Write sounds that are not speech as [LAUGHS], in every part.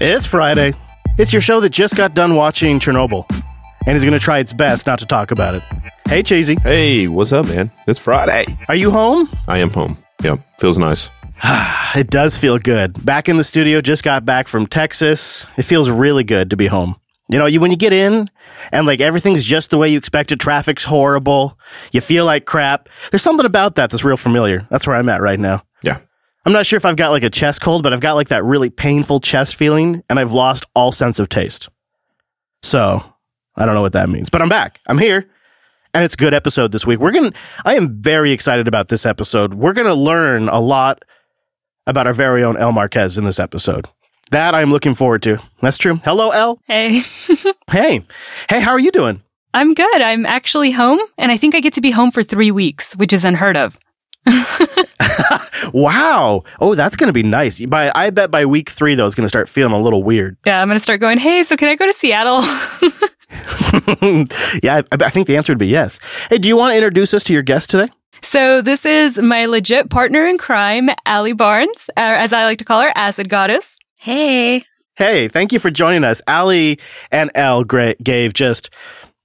It's Friday. It's your show that just got done watching Chernobyl and is going to try its best not to talk about it. Hey, Cheesy. Hey, what's up, man? It's Friday. Are you home? I am home. Yeah, feels nice. [SIGHS] it does feel good. Back in the studio, just got back from Texas. It feels really good to be home. You know, you when you get in and like everything's just the way you expected, traffic's horrible, you feel like crap. There's something about that that's real familiar. That's where I'm at right now. I'm not sure if I've got like a chest cold, but I've got like that really painful chest feeling and I've lost all sense of taste. So I don't know what that means, but I'm back. I'm here. And it's a good episode this week. We're going to, I am very excited about this episode. We're going to learn a lot about our very own El Marquez in this episode. That I'm looking forward to. That's true. Hello, El. Hey. [LAUGHS] hey. Hey, how are you doing? I'm good. I'm actually home, and I think I get to be home for three weeks, which is unheard of. [LAUGHS] wow. Oh, that's going to be nice. By I bet by week three, though, it's going to start feeling a little weird. Yeah, I'm going to start going, hey, so can I go to Seattle? [LAUGHS] yeah, I, I think the answer would be yes. Hey, do you want to introduce us to your guest today? So this is my legit partner in crime, Allie Barnes, or as I like to call her, Acid Goddess. Hey. Hey, thank you for joining us. Allie and Elle gave just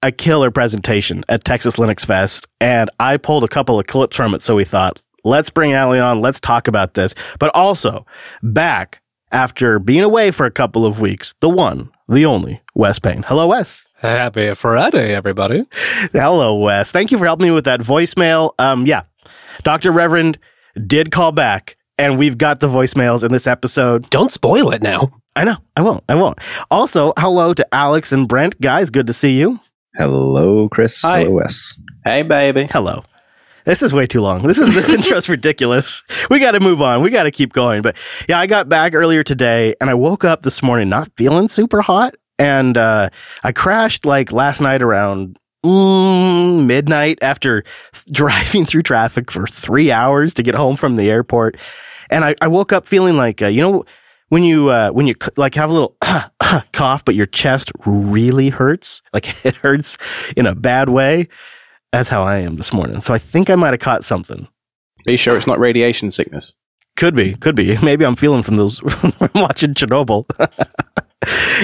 a killer presentation at Texas Linux Fest, and I pulled a couple of clips from it. So we thought, let's bring Allie on, let's talk about this. But also, back after being away for a couple of weeks, the one, the only, Wes Payne. Hello, Wes. Happy Friday, everybody. Hello, Wes. Thank you for helping me with that voicemail. Um, yeah, Dr. Reverend did call back, and we've got the voicemails in this episode. Don't spoil it now. I know. I won't. I won't. Also, hello to Alex and Brent. Guys, good to see you. Hello, Chris. Hi. Hello, Wes. Hey, baby. Hello. This is way too long. This is this [LAUGHS] intro's ridiculous. We got to move on. We got to keep going. But yeah, I got back earlier today, and I woke up this morning not feeling super hot, and uh, I crashed like last night around mm, midnight after [LAUGHS] driving through traffic for three hours to get home from the airport, and I, I woke up feeling like uh, you know when you uh, when you like have a little [COUGHS] cough, but your chest really hurts, like [LAUGHS] it hurts in a bad way. That's how I am this morning. So I think I might have caught something. Be sure it's not radiation sickness. Could be, could be. [LAUGHS] Maybe I'm feeling from those [LAUGHS] watching Chernobyl.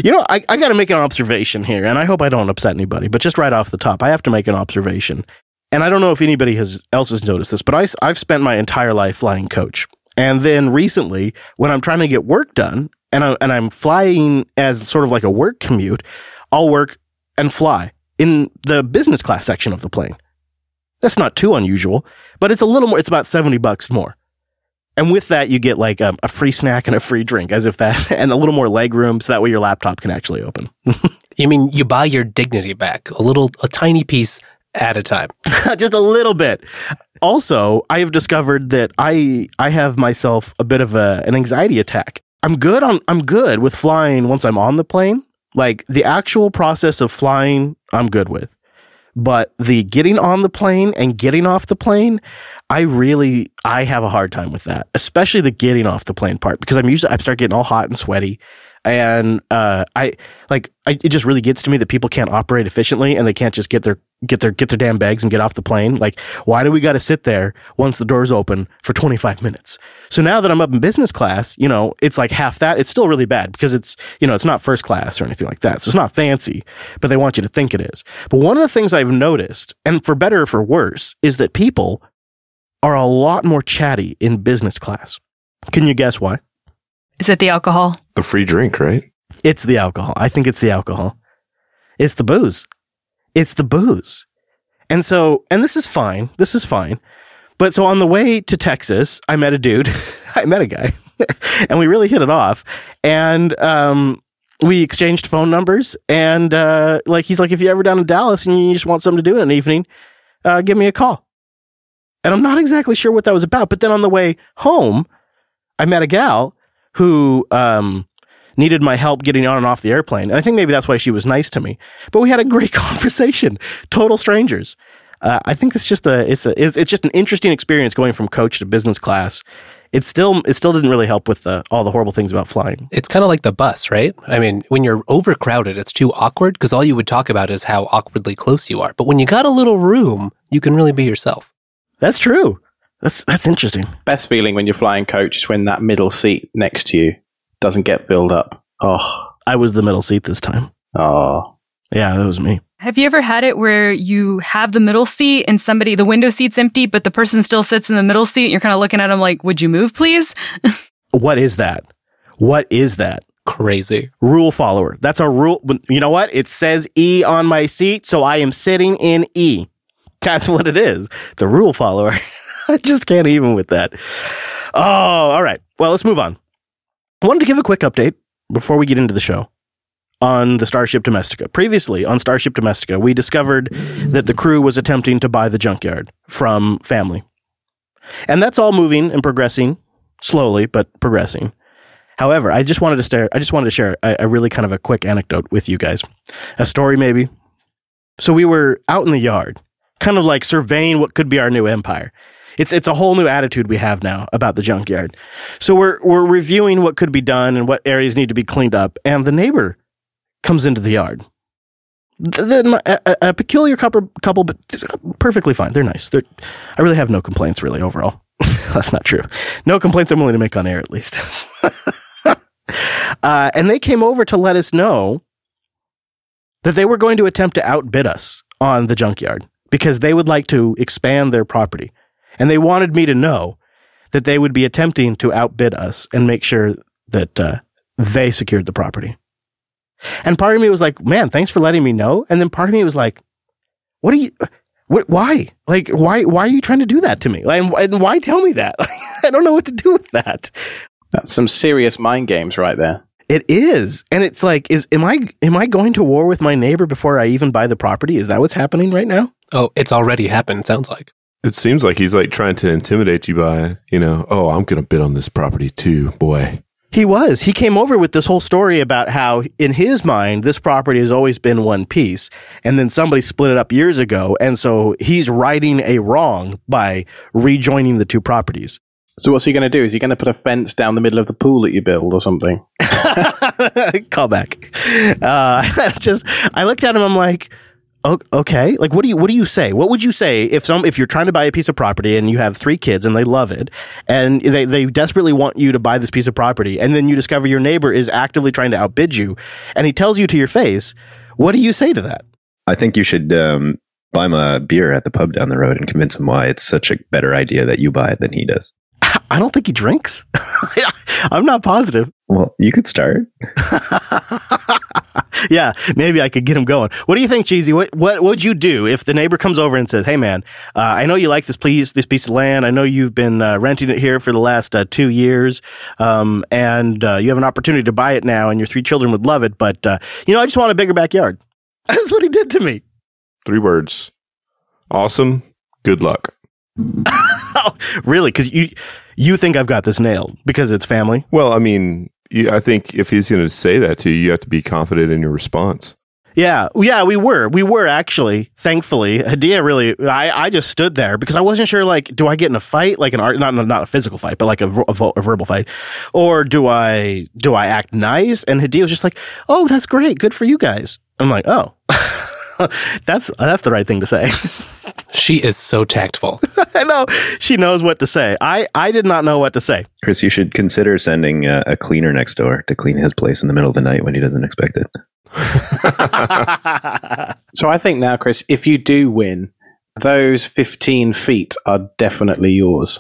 you know, I, I got to make an observation here, and I hope I don't upset anybody. But just right off the top, I have to make an observation, and I don't know if anybody has else has noticed this, but I, I've spent my entire life flying coach, and then recently, when I'm trying to get work done, and I, and I'm flying as sort of like a work commute, I'll work and fly in the business class section of the plane. That's not too unusual, but it's a little more. It's about seventy bucks more. And with that, you get like um, a free snack and a free drink, as if that, [LAUGHS] and a little more leg room, so that way your laptop can actually open. [LAUGHS] you mean you buy your dignity back a little, a tiny piece at a time? [LAUGHS] Just a little bit. Also, I have discovered that I I have myself a bit of a, an anxiety attack. I'm good on I'm good with flying once I'm on the plane. Like the actual process of flying, I'm good with. But the getting on the plane and getting off the plane, I really I have a hard time with that, especially the getting off the plane part because I'm usually I start getting all hot and sweaty, and uh, I like I, it just really gets to me that people can't operate efficiently and they can't just get their get their get their damn bags and get off the plane. Like, why do we got to sit there once the doors open for 25 minutes? So now that I'm up in business class, you know, it's like half that. It's still really bad because it's you know it's not first class or anything like that. So it's not fancy, but they want you to think it is. But one of the things I've noticed, and for better or for worse, is that people are a lot more chatty in business class. Can you guess why? Is it the alcohol? The free drink, right? It's the alcohol. I think it's the alcohol. It's the booze. It's the booze. And so, and this is fine. This is fine. But so on the way to Texas, I met a dude. [LAUGHS] I met a guy [LAUGHS] and we really hit it off. And, um, we exchanged phone numbers and, uh, like, he's like, if you're ever down in Dallas and you just want something to do in an evening, uh, give me a call. And I'm not exactly sure what that was about. But then on the way home, I met a gal who, um, needed my help getting on and off the airplane. And I think maybe that's why she was nice to me. But we had a great [LAUGHS] conversation, total strangers. Uh, I think it's just a it's a it's, it's, just an interesting experience going from coach to business class. It still it still didn't really help with the, all the horrible things about flying. It's kind of like the bus, right? I mean, when you're overcrowded, it's too awkward because all you would talk about is how awkwardly close you are. But when you got a little room, you can really be yourself. That's true. That's that's interesting. Best feeling when you're flying coach is when that middle seat next to you doesn't get filled up. Oh, I was the middle seat this time. oh. Yeah, that was me. Have you ever had it where you have the middle seat and somebody, the window seat's empty, but the person still sits in the middle seat and you're kind of looking at them like, would you move, please? [LAUGHS] What is that? What is that? Crazy. Rule follower. That's a rule. You know what? It says E on my seat, so I am sitting in E. That's what it is. It's a rule follower. [LAUGHS] I just can't even with that. Oh, all right. Well, let's move on. Wanted to give a quick update before we get into the show on the Starship Domestica. Previously on Starship Domestica, we discovered that the crew was attempting to buy the junkyard from family. And that's all moving and progressing slowly, but progressing. However, I just wanted to stare, I just wanted to share a, a really kind of a quick anecdote with you guys. A story maybe. So we were out in the yard, kind of like surveying what could be our new empire. It's it's a whole new attitude we have now about the junkyard. So we're we're reviewing what could be done and what areas need to be cleaned up. And the neighbor comes into the yard. Th- th- a, a- a peculiar couple, couple, but perfectly fine. They're nice. They're, I really have no complaints really overall. [LAUGHS] That's not true. No complaints I'm willing to make on air at least. [LAUGHS] uh, and they came over to let us know that they were going to attempt to outbid us on the junkyard because they would like to expand their property. And they wanted me to know that they would be attempting to outbid us and make sure that uh, they secured the property. And part of me was like, man, thanks for letting me know. And then part of me was like, what are you, what, why? Like, why, why are you trying to do that to me? Like, and, and why tell me that? [LAUGHS] I don't know what to do with that. That's some serious mind games right there. It is. And it's like, is, am I, am I going to war with my neighbor before I even buy the property? Is that what's happening right now? Oh, it's already happened, sounds like. It seems like he's like trying to intimidate you by, you know, oh, I'm going to bid on this property too, boy. He was. He came over with this whole story about how, in his mind, this property has always been one piece. And then somebody split it up years ago. And so he's righting a wrong by rejoining the two properties. So what's he going to do? Is he going to put a fence down the middle of the pool that you build or something? [LAUGHS] Call back. Uh, [LAUGHS] just, I looked at him. I'm like, "O- okay, like what do you what do you say? What would you say if some if you're trying to buy a piece of property and you have three kids and they love it and they they desperately want you to buy this piece of property and then you discover your neighbor is actively trying to outbid you and he tells you to your face, what do you say to that? I think you should um, buy him a beer at the pub down the road and convince him why it's such a better idea that you buy it than he does. I don't think he drinks. [LAUGHS] I'm not positive. Well, you could start. [LAUGHS] yeah, maybe I could get him going. What do you think, Cheesy? What what would you do if the neighbor comes over and says, "Hey, man, uh, I know you like this piece this piece of land. I know you've been uh, renting it here for the last uh, two years, um, and uh, you have an opportunity to buy it now, and your three children would love it. But uh, you know, I just want a bigger backyard." [LAUGHS] That's what he did to me. Three words. Awesome. Good luck. [LAUGHS] Oh, really? Because you you think I've got this nailed because it's family. Well, I mean, you, I think if he's going to say that to you, you have to be confident in your response. Yeah, yeah, we were, we were actually. Thankfully, Hadia really. I, I just stood there because I wasn't sure. Like, do I get in a fight, like an art, not not a physical fight, but like a, a, a verbal fight, or do I do I act nice? And Hadia was just like, "Oh, that's great, good for you guys." I'm like, "Oh, [LAUGHS] [LAUGHS] that's that's the right thing to say." [LAUGHS] She is so tactful. [LAUGHS] I know she knows what to say. I I did not know what to say. Chris, you should consider sending uh, a cleaner next door to clean his place in the middle of the night when he doesn't expect it. So I think now, Chris, if you do win, those 15 feet are definitely yours.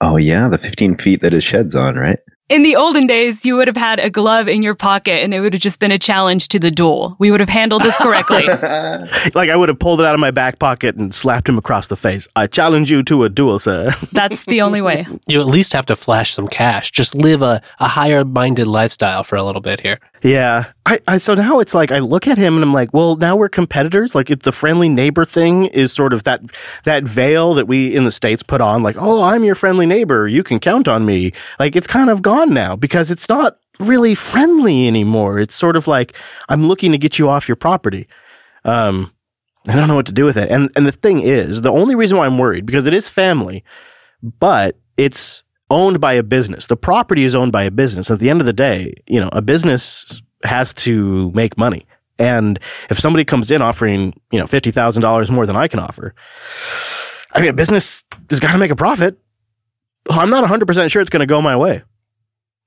Oh, yeah, the 15 feet that his shed's on, right? In the olden days, you would have had a glove in your pocket and it would have just been a challenge to the duel. We would have handled this correctly. [LAUGHS] like I would have pulled it out of my back pocket and slapped him across the face. I challenge you to a duel, sir. [LAUGHS] That's the only way. You at least have to flash some cash. Just live a, a higher minded lifestyle for a little bit here. Yeah. I, I so now it's like I look at him and I'm like, well, now we're competitors. Like it's the friendly neighbor thing is sort of that that veil that we in the states put on. Like, oh, I'm your friendly neighbor. You can count on me. Like it's kind of gone now because it's not really friendly anymore. It's sort of like I'm looking to get you off your property. Um, I don't know what to do with it. And and the thing is, the only reason why I'm worried because it is family, but it's owned by a business. The property is owned by a business. At the end of the day, you know, a business has to make money. And if somebody comes in offering, you know, $50,000 more than I can offer, I mean, a business has got to make a profit. I'm not 100% sure it's going to go my way.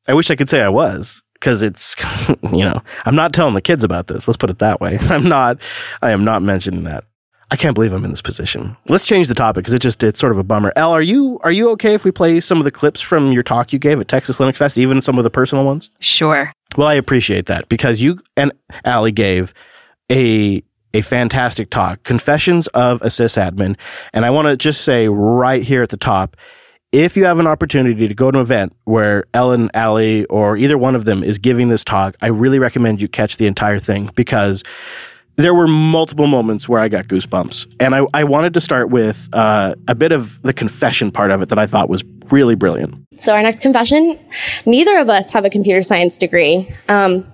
I wish I could say I was because it's [LAUGHS] you know I'm not telling the kids about this. Let's put it that way. [LAUGHS] I'm not. I am not mentioning that. I can't believe I'm in this position. Let's change the topic because it just it's sort of a bummer. L, are you are you okay if we play some of the clips from your talk you gave at Texas Linux Fest, even some of the personal ones? Sure. Well, I appreciate that because you and Allie gave a a fantastic talk, Confessions of a Sysadmin, and I want to just say right here at the top, if you have an opportunity to go to an event where Ellen, Allie, or either one of them is giving this talk, I really recommend you catch the entire thing because there were multiple moments where I got goosebumps. And I, I wanted to start with uh, a bit of the confession part of it that I thought was really brilliant. So, our next confession neither of us have a computer science degree. Um,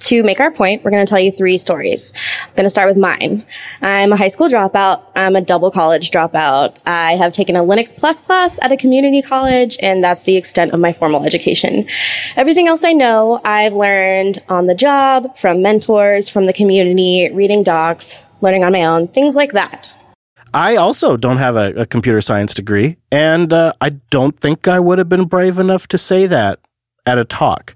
to make our point, we're going to tell you three stories. I'm going to start with mine. I'm a high school dropout. I'm a double college dropout. I have taken a Linux Plus class at a community college, and that's the extent of my formal education. Everything else I know, I've learned on the job, from mentors, from the community, reading docs, learning on my own, things like that. I also don't have a, a computer science degree, and uh, I don't think I would have been brave enough to say that at a talk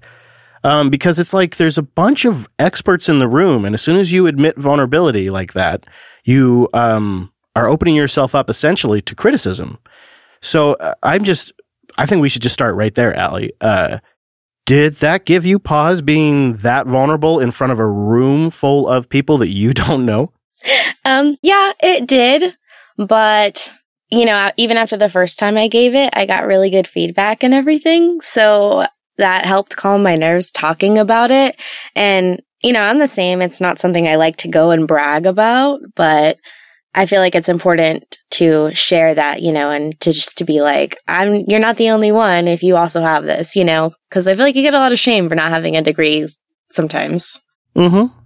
um, because it's like there's a bunch of experts in the room, and as soon as you admit vulnerability like that, you um, are opening yourself up essentially to criticism. So uh, I'm just, I think we should just start right there, Allie. Uh, did that give you pause being that vulnerable in front of a room full of people that you [LAUGHS] don't know? Um, yeah, it did. But, you know, even after the first time I gave it, I got really good feedback and everything. So that helped calm my nerves talking about it. And, you know, I'm the same. It's not something I like to go and brag about, but I feel like it's important to share that, you know, and to just to be like, I'm, you're not the only one if you also have this, you know, because I feel like you get a lot of shame for not having a degree sometimes. Mm-hmm.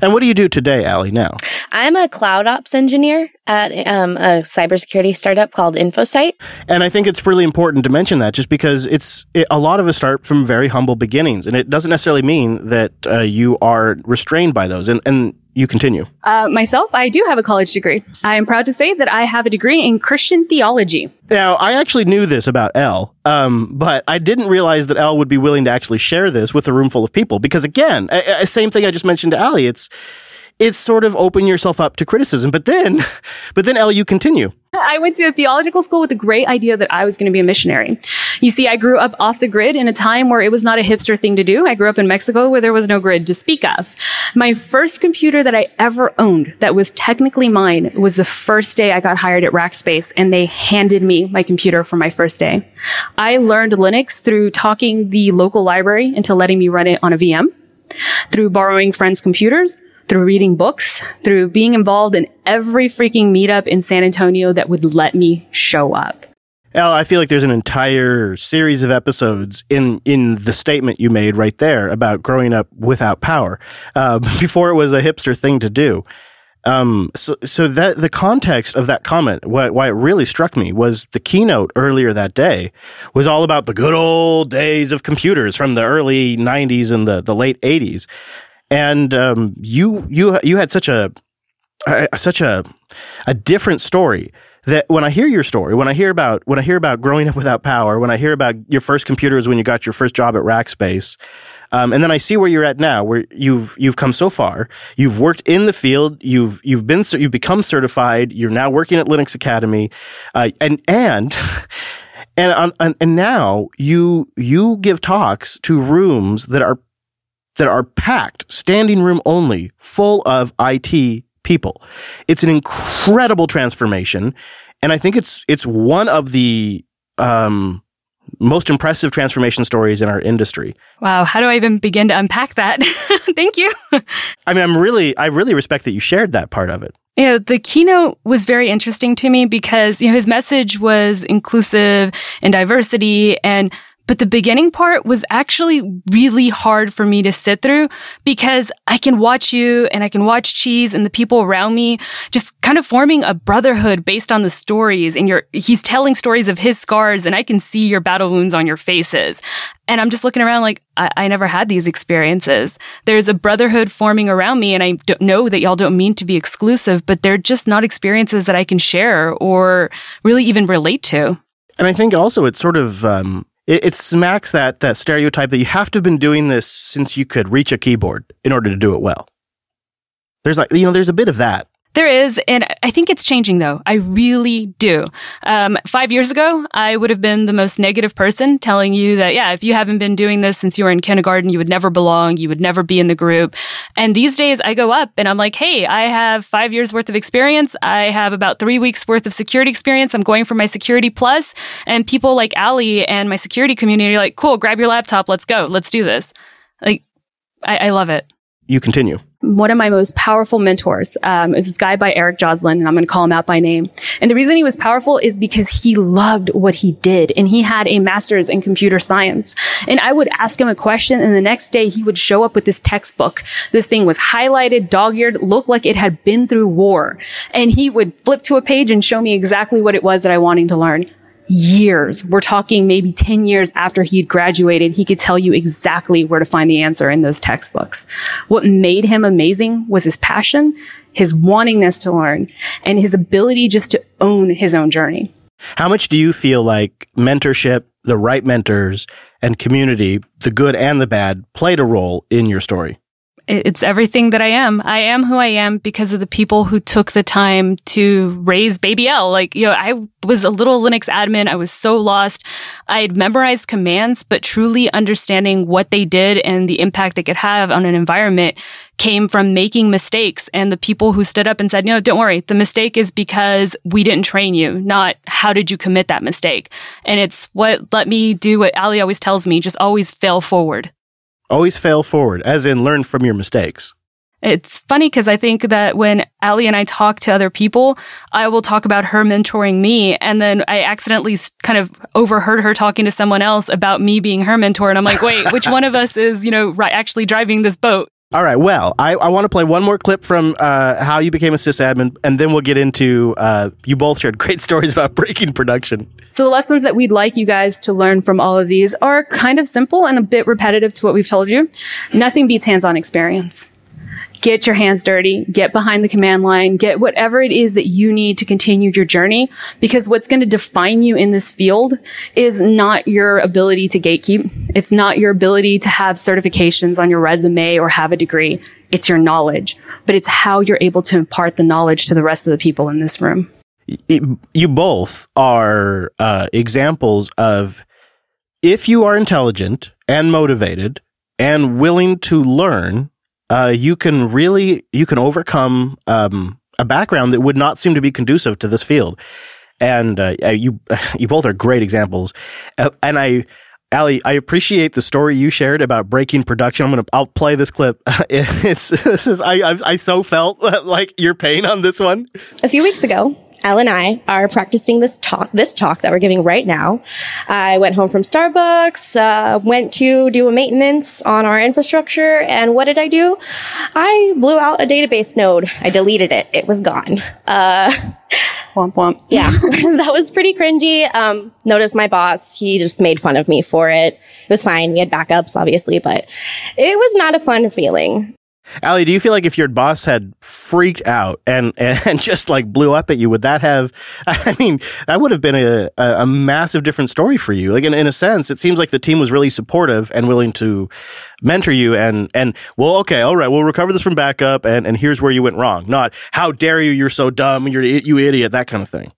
And what do you do today, Allie, now? I'm a cloud ops engineer at um, a cybersecurity startup called InfoSight. And I think it's really important to mention that just because it's it, a lot of us start from very humble beginnings. And it doesn't necessarily mean that uh, you are restrained by those. And, and you continue. Uh, myself, I do have a college degree. I am proud to say that I have a degree in Christian theology. Now, I actually knew this about L, um, but I didn't realize that L would be willing to actually share this with a room full of people. Because again, a, a same thing I just mentioned to Allie. It's it's sort of open yourself up to criticism. But then, [LAUGHS] but then L, you continue. I went to a theological school with the great idea that I was going to be a missionary. You see, I grew up off the grid in a time where it was not a hipster thing to do. I grew up in Mexico where there was no grid to speak of. My first computer that I ever owned that was technically mine was the first day I got hired at Rackspace and they handed me my computer for my first day. I learned Linux through talking the local library into letting me run it on a VM, through borrowing friends' computers, through reading books, through being involved in every freaking meetup in San Antonio that would let me show up. Al, I feel like there's an entire series of episodes in in the statement you made right there about growing up without power uh, [LAUGHS] before it was a hipster thing to do. Um, so, so that the context of that comment, why, why it really struck me was the keynote earlier that day was all about the good old days of computers from the early '90s and the the late '80s and um, you you you had such a, a such a a different story that when I hear your story, when I hear about when I hear about growing up without power, when I hear about your first computer computers when you got your first job at Rackspace, um, and then I see where you're at now, where you've you've come so far. You've worked in the field. You've you've been you've become certified. You're now working at Linux Academy, uh, and and. [LAUGHS] And, and and now you you give talks to rooms that are that are packed, standing room only, full of IT people. It's an incredible transformation. And I think it's, it's one of the, um, most impressive transformation stories in our industry. Wow, how do I even begin to unpack that? [LAUGHS] Thank you. I mean, I'm really, I really respect that you shared that part of it. You know, the keynote was very interesting to me because, you know, his message was inclusive and diversity and but the beginning part was actually really hard for me to sit through because I can watch you and I can watch Cheese and the people around me just kind of forming a brotherhood based on the stories and your, he's telling stories of his scars and I can see your battle wounds on your faces. And I'm just looking around like, I, I never had these experiences. There's a brotherhood forming around me and I know that y'all don't mean to be exclusive, but they're just not experiences that I can share or really even relate to. And I think also it's sort of, um, it, it smacks that that stereotype that you have to have been doing this since you could reach a keyboard in order to do it well. There's like you know, there's a bit of that. There is, and I think it's changing though. I really do. Um, five years ago, I would have been the most negative person telling you that, yeah, if you haven't been doing this since you were in kindergarten, you would never belong, you would never be in the group. And these days, I go up and I'm like, hey, I have five years worth of experience. I have about three weeks worth of security experience. I'm going for my security plus, and people like Allie and my security community are like, cool, grab your laptop, let's go, let's do this. Like, I, I love it You continue. One of my most powerful mentors um, is this guy by Eric Joslin, and I'm going to call him out by name. And the reason he was powerful is because he loved what he did, and he had a master's in computer science. And I would ask him a question, and the next day he would show up with this textbook. This thing was highlighted, dog-eared, looked like it had been through war, and he would flip to a page and show me exactly what it was that I wanted to learn years. We're talking maybe 10 years after he'd graduated, he could tell you exactly where to find the answer in those textbooks. What made him amazing was his passion, his wantingness to learn, and his ability just to own his own journey. How much do you feel like mentorship, the right mentors, and community, the good and the bad, played a role in your story? It's everything that I am. I am who I am because of the people who took the time to raise baby L. Like, you know, I was a little Linux admin. I was so lost. I'd memorized commands, but truly understanding what they did and the impact they could have on an environment came from making mistakes and the people who stood up and said, no, don't worry. The mistake is because we didn't train you, not how did you commit that mistake? And it's what let me do what Allie always tells me, just always fail forward. Always fail forward, as in learn from your mistakes. It's funny because I think that when Allie and I talk to other people, I will talk about her mentoring me. And then I accidentally kind of overheard her talking to someone else about me being her mentor. And I'm like, [LAUGHS] wait, which one of us is, you know, right, actually driving this boat? All right. Well, I, I want to play one more clip from uh, how you became a sysadmin, and then we'll get into uh, you both shared great [LAUGHS] stories about breaking production. So the lessons that we'd like you guys to learn from all of these are kind of simple and a bit repetitive to what we've told you. Nothing beats hands-on experience. Get your hands dirty, get behind the command line, get whatever it is that you need to continue your journey. Because what's going to define you in this field is not your ability to gatekeep. It's not your ability to have certifications on your resume or have a degree. It's your knowledge, but it's how you're able to impart the knowledge to the rest of the people in this room. it, you both are uh, examples of if you are intelligent and motivated and willing to learn, uh, you can really you can overcome um, a background that would not seem to be conducive to this field. And uh, you [LAUGHS] you both are great examples. Uh, and I. Allie, I appreciate the story you shared about breaking production. I'm gonna, I'll play this clip. [LAUGHS] It's, [LAUGHS] this is, I, I, I so felt like your pain on this one. a few weeks ago, Al and I are practicing this talk, this talk that we're giving right now. I went home from Starbucks, uh, went to do a maintenance on our infrastructure, and what did I do? I blew out a database node. I deleted it. It was gone. Uh, Womp womp. yeah, [LAUGHS] [LAUGHS] that was pretty cringy. Um, notice my boss, he just made fun of me for it. It was fine. We had backups, obviously, but it was not a fun feeling. Allie, do you feel like if your boss had freaked out and [LAUGHS] and just like blew up at you, would that have? [LAUGHS] I mean, that would have been a a, a massive different story for you. Like in, in a sense, it seems like the team was really supportive and willing to mentor you. And and well, okay, all right, we'll recover this from backup. And and here's where you went wrong. Not how dare you? You're so dumb. You're you idiot. That kind of thing.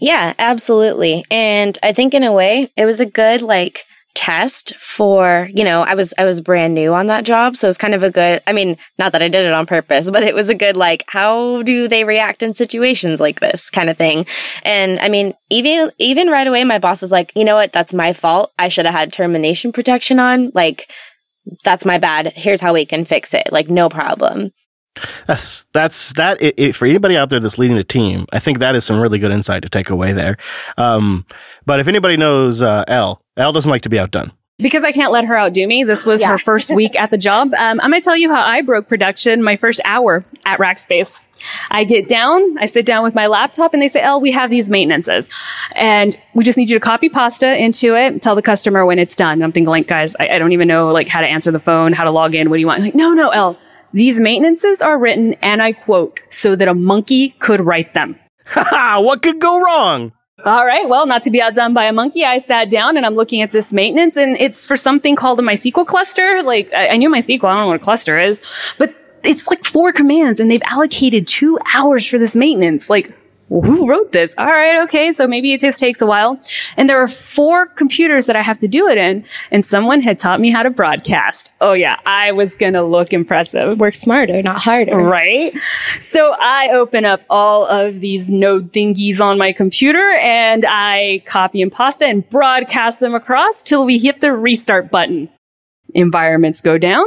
Yeah, absolutely. And I think in a way, it was a good like test for, you know, I was I was brand new on that job, so it was kind of a good I mean, not that I did it on purpose, but it was a good like how do they react in situations like this kind of thing. And I mean, even even right away my boss was like, "You know what? That's my fault. I should have had termination protection on. Like that's my bad. Here's how we can fix it. Like no problem." That's that's that. It, it, for anybody out there that's leading a team, I think that is some really good insight to take away there. Um, but if anybody knows uh, L, L doesn't like to be outdone. because I can't let her outdo me, this was Yeah. her first [LAUGHS] week at the job. Um, I'm going to tell you how I broke production my first hour at Rackspace. I get down, I sit down with my laptop, and they say, "El, we have these maintenances, and we just need you to copy pasta into it. Tell the customer when it's done." And I'm thinking, like, guys, I, I don't even know like how to answer the phone, how to log in. What do you want? Like, no, no, El. These maintenances are written, and I quote, so that a monkey could write them. what could go wrong? All right. Well, not to be outdone by a monkey, I sat down and I'm looking at this maintenance and it's for something called a MySQL cluster. Like I, I knew MySQL. I don't know what a cluster is, but it's like four commands and they've allocated two hours for this maintenance. Like who wrote this? All right, okay, so maybe it just takes a while. And there are four computers that I have to do it in, and someone had taught me how to broadcast. Oh yeah, I was gonna look impressive. Work smarter, not harder. Right? So I open up all of these node thingies on my computer and I copy and pasta and broadcast them across till we hit the restart button. Environments go down.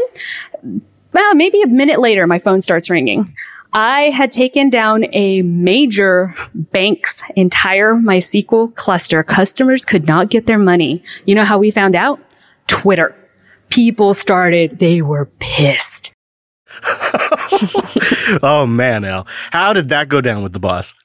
Well, maybe a minute later, my phone starts ringing. I had taken down a major bank's entire MySQL cluster. Customers could not get their money. You know how we found out? Twitter. People started, they were pissed. [LAUGHS] oh man, Al, how did that go down with the boss?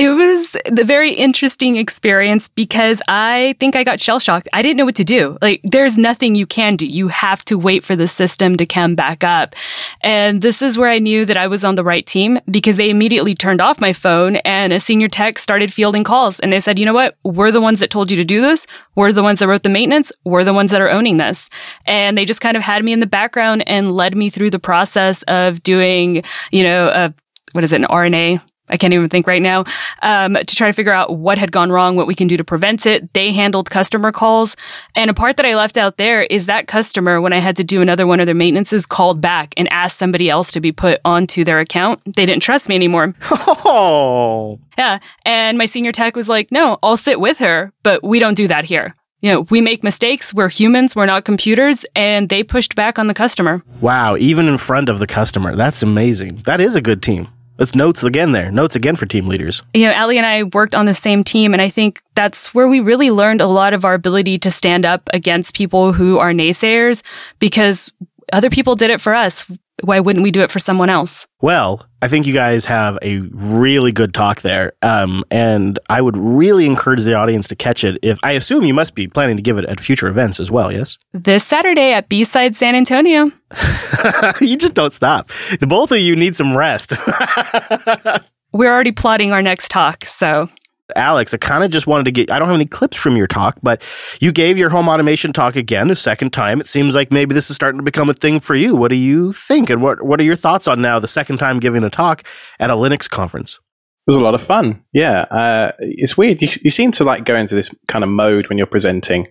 It was the very interesting experience because I think I got shell shocked. I didn't know what to do. Like, there's nothing you can do. You have to wait for the system to come back up. And this is where I knew that I was on the right team because they immediately turned off my phone and a senior tech started fielding calls. And they said, you know what? We're the ones that told you to do this. We're the ones that wrote the maintenance. We're the ones that are owning this. And they just kind of had me in the background and led me through the process of doing, you know, a, what is it, an RNA I can't even think right now, um, to try to figure out what had gone wrong, what we can do to prevent it. They handled customer calls. And a part that I left out there is that customer, when I had to do another one of their maintenances, called back and asked somebody else to be put onto their account. They didn't trust me anymore. [LAUGHS] Oh, Yeah. And my senior tech was like, no, I'll sit with her, but we don't do that here. You know, we make mistakes. We're humans. We're not computers. And they pushed back on the customer. wow! Even in front of the customer, that's amazing. That is a good team. That's notes again there. Notes again for team leaders. you know, Allie and I worked on the same team, and I think that's where we really learned a lot of our ability to stand up against people who are naysayers because other people did it for us. Why wouldn't we do it for someone else? Well, I think you guys have a really good talk there. Um, and I would really encourage the audience to catch it. If I assume you must be planning to give it at future events as well, yes? This Saturday at BSides San Antonio. [LAUGHS] you just don't stop. The both of you need some rest. [LAUGHS] We're already plotting our next talk, so Alex, I kind of just wanted to get, I don't have any clips from your talk, but you gave your home automation talk again a second time. It seems like maybe this is starting to become a thing for you. What do you think? And what, what are your thoughts on now the second time giving a talk at a Linux conference? It was a lot of fun. Yeah, uh, it's weird. You, you seem to like go into this kind of mode when you're presenting,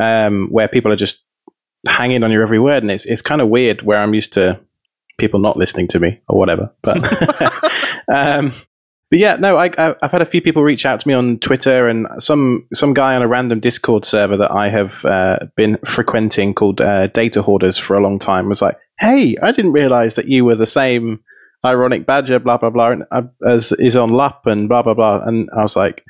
um, where people are just hanging on your every word, and it's it's kind of weird. Where I'm used to people not listening to me or whatever. But [LAUGHS] [LAUGHS] um, but yeah, no, I, I've had a few people reach out to me on Twitter, and some some guy on a random Discord server that I have uh, been frequenting called uh, Data Hoarders for a long time was like, "Hey, I didn't realize that you were the same." Ironic Badger, blah blah blah, and, uh, as is on LUP and blah blah blah, and I was like,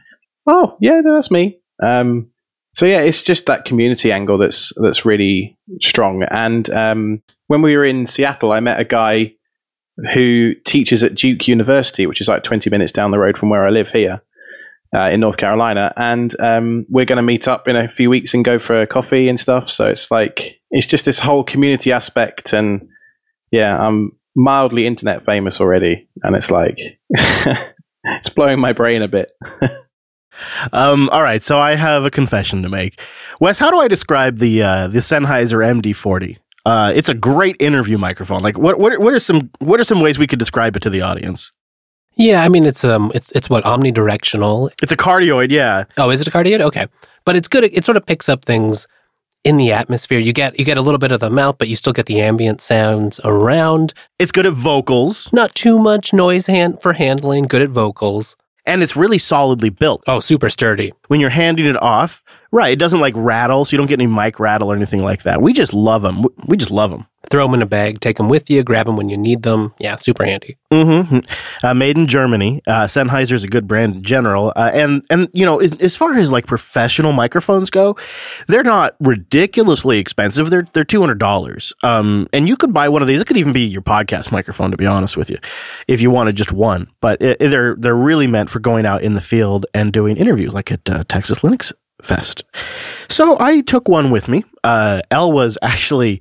"Oh yeah, that's me." Um, so yeah, it's just that community angle that's that's really strong. And um, when we were in Seattle, I met a guy who teaches at Duke University, which is like 20 minutes down the road from where I live here uh, in North Carolina. And um, we're going to meet up in a few weeks and go for a coffee and stuff. So it's like, it's just this whole community aspect. And yeah, I'm mildly internet famous already. And it's like, [LAUGHS] it's blowing my brain a bit. [LAUGHS] Um, all right, so I have a confession to make. Wes, how do I describe the uh, the Sennheiser MD40? Uh, it's a great interview microphone. Like, what what what are some what are some ways we could describe it to the audience? Yeah, I mean it's um it's it's what omnidirectional. It's a cardioid, yeah. Oh, is it a cardioid? Okay, but it's good. It sort of picks up things in the atmosphere. You get you get a little bit of the mouth, but you still get the ambient sounds around. It's good at vocals, Not too much noise hand for handling. Good at vocals. And it's really solidly built. Oh, super sturdy. When you're handing it off, right? It doesn't like rattle, so you don't get any mic rattle or anything like that. We just love them. We just love them. Throw them in a bag, take them with you, grab them when you need them. Yeah, super handy. hmm Uh, made in Germany. Uh, Sennheiser's a good brand in general. Uh, and, and, you know, as, as far as like professional microphones go, they're not ridiculously expensive. They're, they're $200. Um, and you could buy one of these. It could even be your podcast microphone, to be honest with you, if you wanted just one. But it, it- they're, they're really meant for going out in the field and doing interviews like at uh, Texas Linux Fest. So I took one with me. Uh, was actually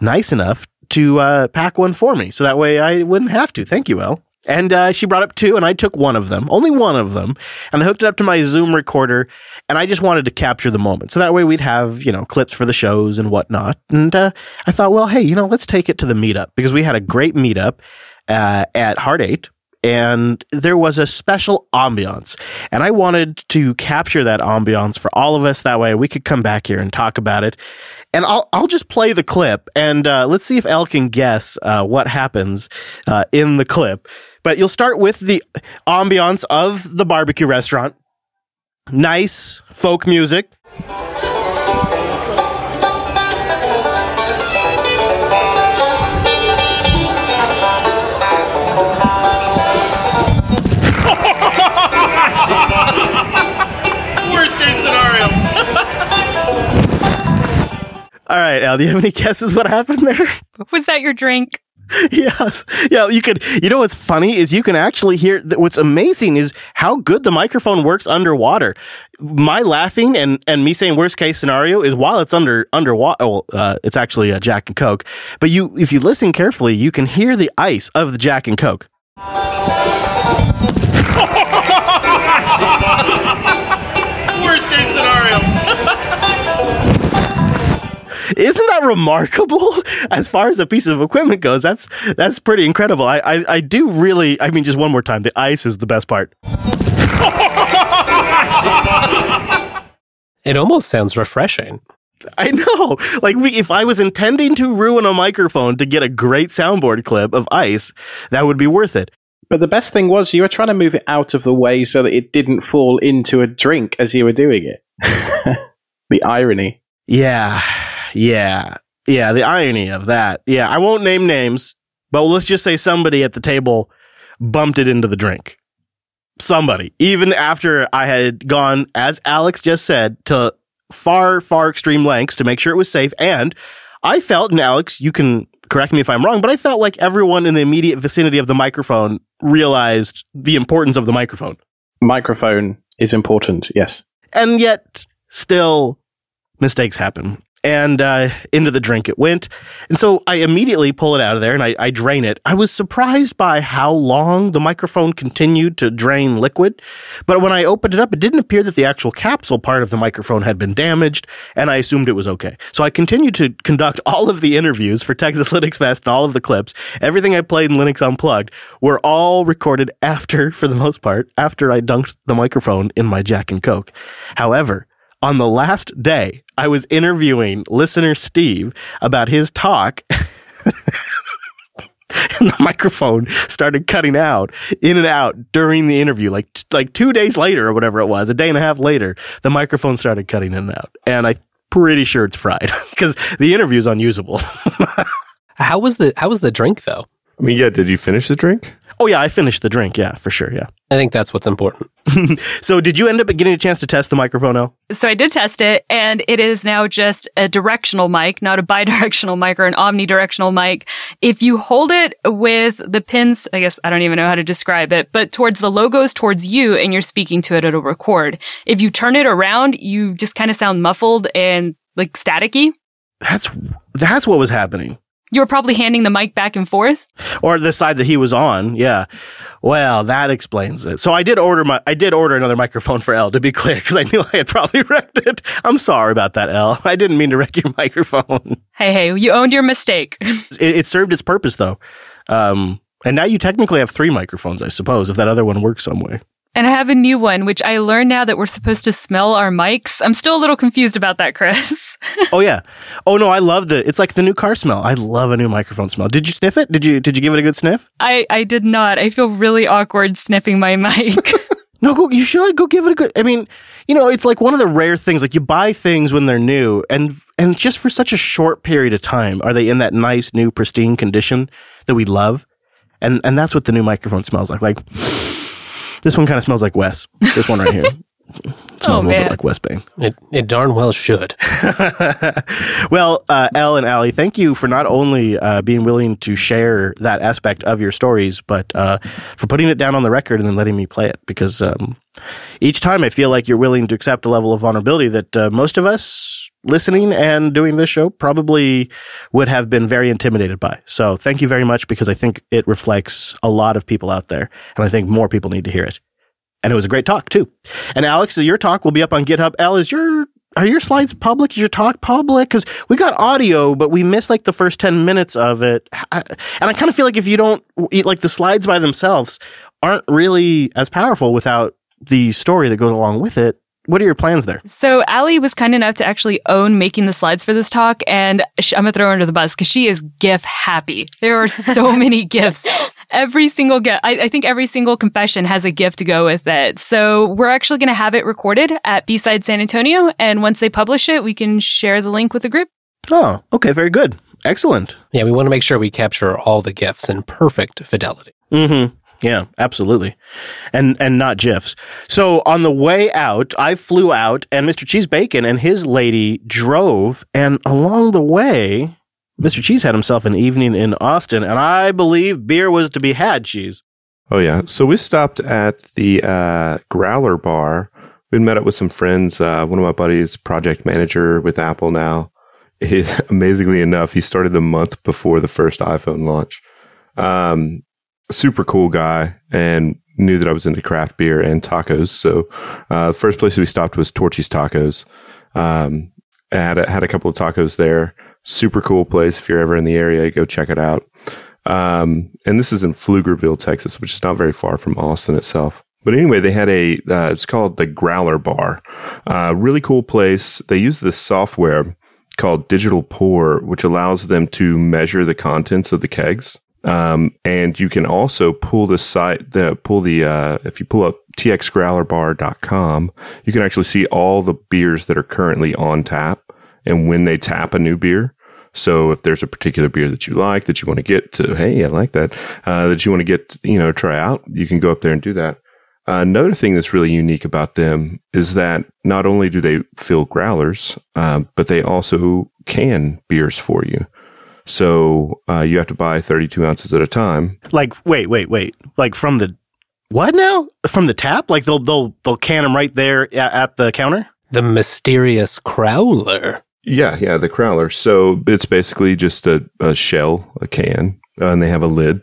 nice enough to uh, pack one for me, so that way I wouldn't have to. Thank you, Elle. And uh, she brought up two, and I took one of them, only one of them, and I hooked it up to my Zoom recorder, and I just wanted to capture the moment. So that way we'd have, you know, clips for the shows and whatnot. And uh, I thought, well, hey, you know, let's take it to the meetup because we had a great meetup uh, at Hard Eight. And there was a special ambiance. And I wanted to capture that ambiance for all of us. That way we could come back here and talk about it. And I'll, I'll just play the clip and uh, let's see if Elle can guess uh, what happens uh, in the clip. But you'll start with the ambiance of the barbecue restaurant. Nice folk music. All right, Al, do you have any [LAUGHS] guesses what happened there? [LAUGHS] Was that your drink? [LAUGHS] yes. Yeah, you could, you know what's funny is you can actually hear, what's amazing is how good the microphone works underwater. My laughing and, and me saying worst case scenario is while it's under, underwater, well, uh, it's actually a Jack and Coke. But you, if you listen carefully, you can hear the ice of the Jack and Coke. Isn't that remarkable? [LAUGHS] As far as a piece of equipment goes, that's that's pretty incredible. I, I I do really. I mean, just one more time, the ice is the best part. It almost sounds refreshing. I know. Like, we, if I was intending to ruin a microphone to get a great soundboard clip of ice, that would be worth it. But the best thing was you were trying to move it out of the way so that it didn't fall into a drink as you were doing it. [LAUGHS] the irony. Yeah, yeah, yeah. The irony of that. Yeah, I won't name names, but let's just say somebody at the table bumped it into the drink. Somebody, even after I had gone, as Alex just said, to far, far extreme lengths to make sure it was safe. And I felt, and Alex, you can correct me if I'm wrong, but I felt like everyone in the immediate vicinity of the microphone realized the importance of the microphone. Microphone is important, yes. And yet, still, mistakes happen. And uh, into the drink it went. And so I immediately pull it out of there and I, I drain it. I was surprised by how long the microphone continued to drain liquid. But when I opened it up, it didn't appear that the actual capsule part of the microphone had been damaged, and I assumed it was okay. So I continued to conduct all of the interviews for Texas [LAUGHS] Linux Fest and all of the clips. Everything I played in Linux Unplugged were all recorded after, [LAUGHS] for the most part, after I dunked the microphone in my Jack and Coke. However, on the last day, I was interviewing listener Steve about his talk. [LAUGHS] and the microphone started cutting out in and out during the interview like like 2 days later or whatever it was a day and a half later the microphone started cutting in and out and i pretty sure it's fried [LAUGHS] cuz the interview is unusable [LAUGHS] How was the how was the drink though? I mean, yeah, did you finish the drink? Oh yeah i finished the drink yeah for sure yeah I think that's what's important. [LAUGHS] so did you end up getting a chance to test the microphone El? So I did test it, and it is now just a directional mic, not a bidirectional [LAUGHS] mic or an omnidirectional mic. If you hold it with the pins, I guess I don't even know how to describe it, but towards the logos towards you and you're speaking to it, it'll record. If you turn it around, you just kind of sound muffled and like staticky. that's that's what was happening You were probably handing the mic back and forth. or the side that he was on. Yeah. Well, that explains it. So I did order my, I did order another microphone for L to be clear because I knew I had probably [LAUGHS] wrecked it. I'm sorry about that, L. I didn't mean to wreck your [LAUGHS] microphone. Hey, hey, you owned your mistake. [LAUGHS] It, it served its purpose though. Um, and now you technically have three microphones, I suppose, if that other one works some way. And I have a new one, which I learned now that we're supposed to smell our mics. I'm still a little confused about that, Chris. [LAUGHS] oh yeah. Oh no, I love the. It's like the new car smell. I love a new microphone smell. Did you sniff it? Did you Did you give it a good sniff? I, I did not. I feel really awkward sniffing my mic. [LAUGHS] No, go. You should go give it a good. I mean, you know, it's like one of the rare things. Like you buy things when they're new, and and just for such a short period of time, are they in that nice, new, pristine condition that we love? And and that's what the new microphone smells like. Like this one kind of smells like Wes. This one right here [LAUGHS] smells a little bit like Wes Payne. It, it darn well should. [LAUGHS] well, uh, Elle and Allie, thank you for not only uh, being willing to share that aspect of your stories, but uh, for putting it down on the record and then letting me play it. Because um, each time I feel like you're willing to accept a level of vulnerability that uh, most of us listening and doing this show probably would have been very intimidated by. So thank you very much because I think it reflects a lot of people out there. And I think more people need to hear it. And it was a great talk too. And Alex, your talk will be up on GitHub. Al, is your are your slides public? Is your talk public? Because we got audio, but we missed like the first 10 minutes of it. And I kind of feel like if you don't, like the slides by themselves aren't really as powerful without the story that goes along with it. What are your plans there? So Allie was kind enough to actually own making the slides for this talk, and sh- I'm gonna throw her under the bus because she is GIF happy. There are so [LAUGHS] many GIFs. Every single GIF, I, I think every single confession has a GIF to go with it. So we're actually gonna have it recorded at BSides San Antonio, and once they publish it, we can share the link with the group. Oh, okay, very good. Excellent. Yeah, we want to make sure we capture all the GIFs in perfect fidelity. Mm-hmm. Yeah, absolutely. And and not GIFs. So on the way out, I flew out and Mr. Cheese Bacon and his lady drove and along the way, Mr. Cheese had himself an evening in Austin and I believe beer was to be had, Cheese. Oh yeah. So we stopped at the uh, Growler Bar. We met up with some friends. Uh, one of my buddies, project manager with Apple now. He, [LAUGHS] amazingly enough, he started the month before the first iPhone launch. Um, super cool guy and knew that I was into craft beer and tacos. So, uh, first place we stopped was Torchy's Tacos. Um, I had a, had a couple of tacos there. Super cool place. If you're ever in the area, go check it out. Um, and this is in Pflugerville, Texas, which is not very far from Austin itself. But anyway, they had a, uh, it's called the Growler Bar. Uh, really cool place. They use this software called Digital Pour, which allows them to measure the contents of the kegs. Um, and you can also pull the site, the pull the, uh, if you pull up txgrowlerbar.com, you can actually see all the beers that are currently on tap and when they tap a new beer. So if there's a particular beer that you like that you want to get to, hey, I like that, uh, that you want to get, you know, try out, you can go up there and do that. Uh, another thing that's really unique about them is that not only do they fill growlers, um, but they also can beers for you. So uh, you have to buy 32 ounces at a time. Like, wait, wait, wait. Like from the what now? From the tap? Like they'll they'll they'll can them right there at, at the counter. The mysterious crowler. Yeah, yeah, the crowler. So it's basically just a, a shell, a can, uh, and they have a lid,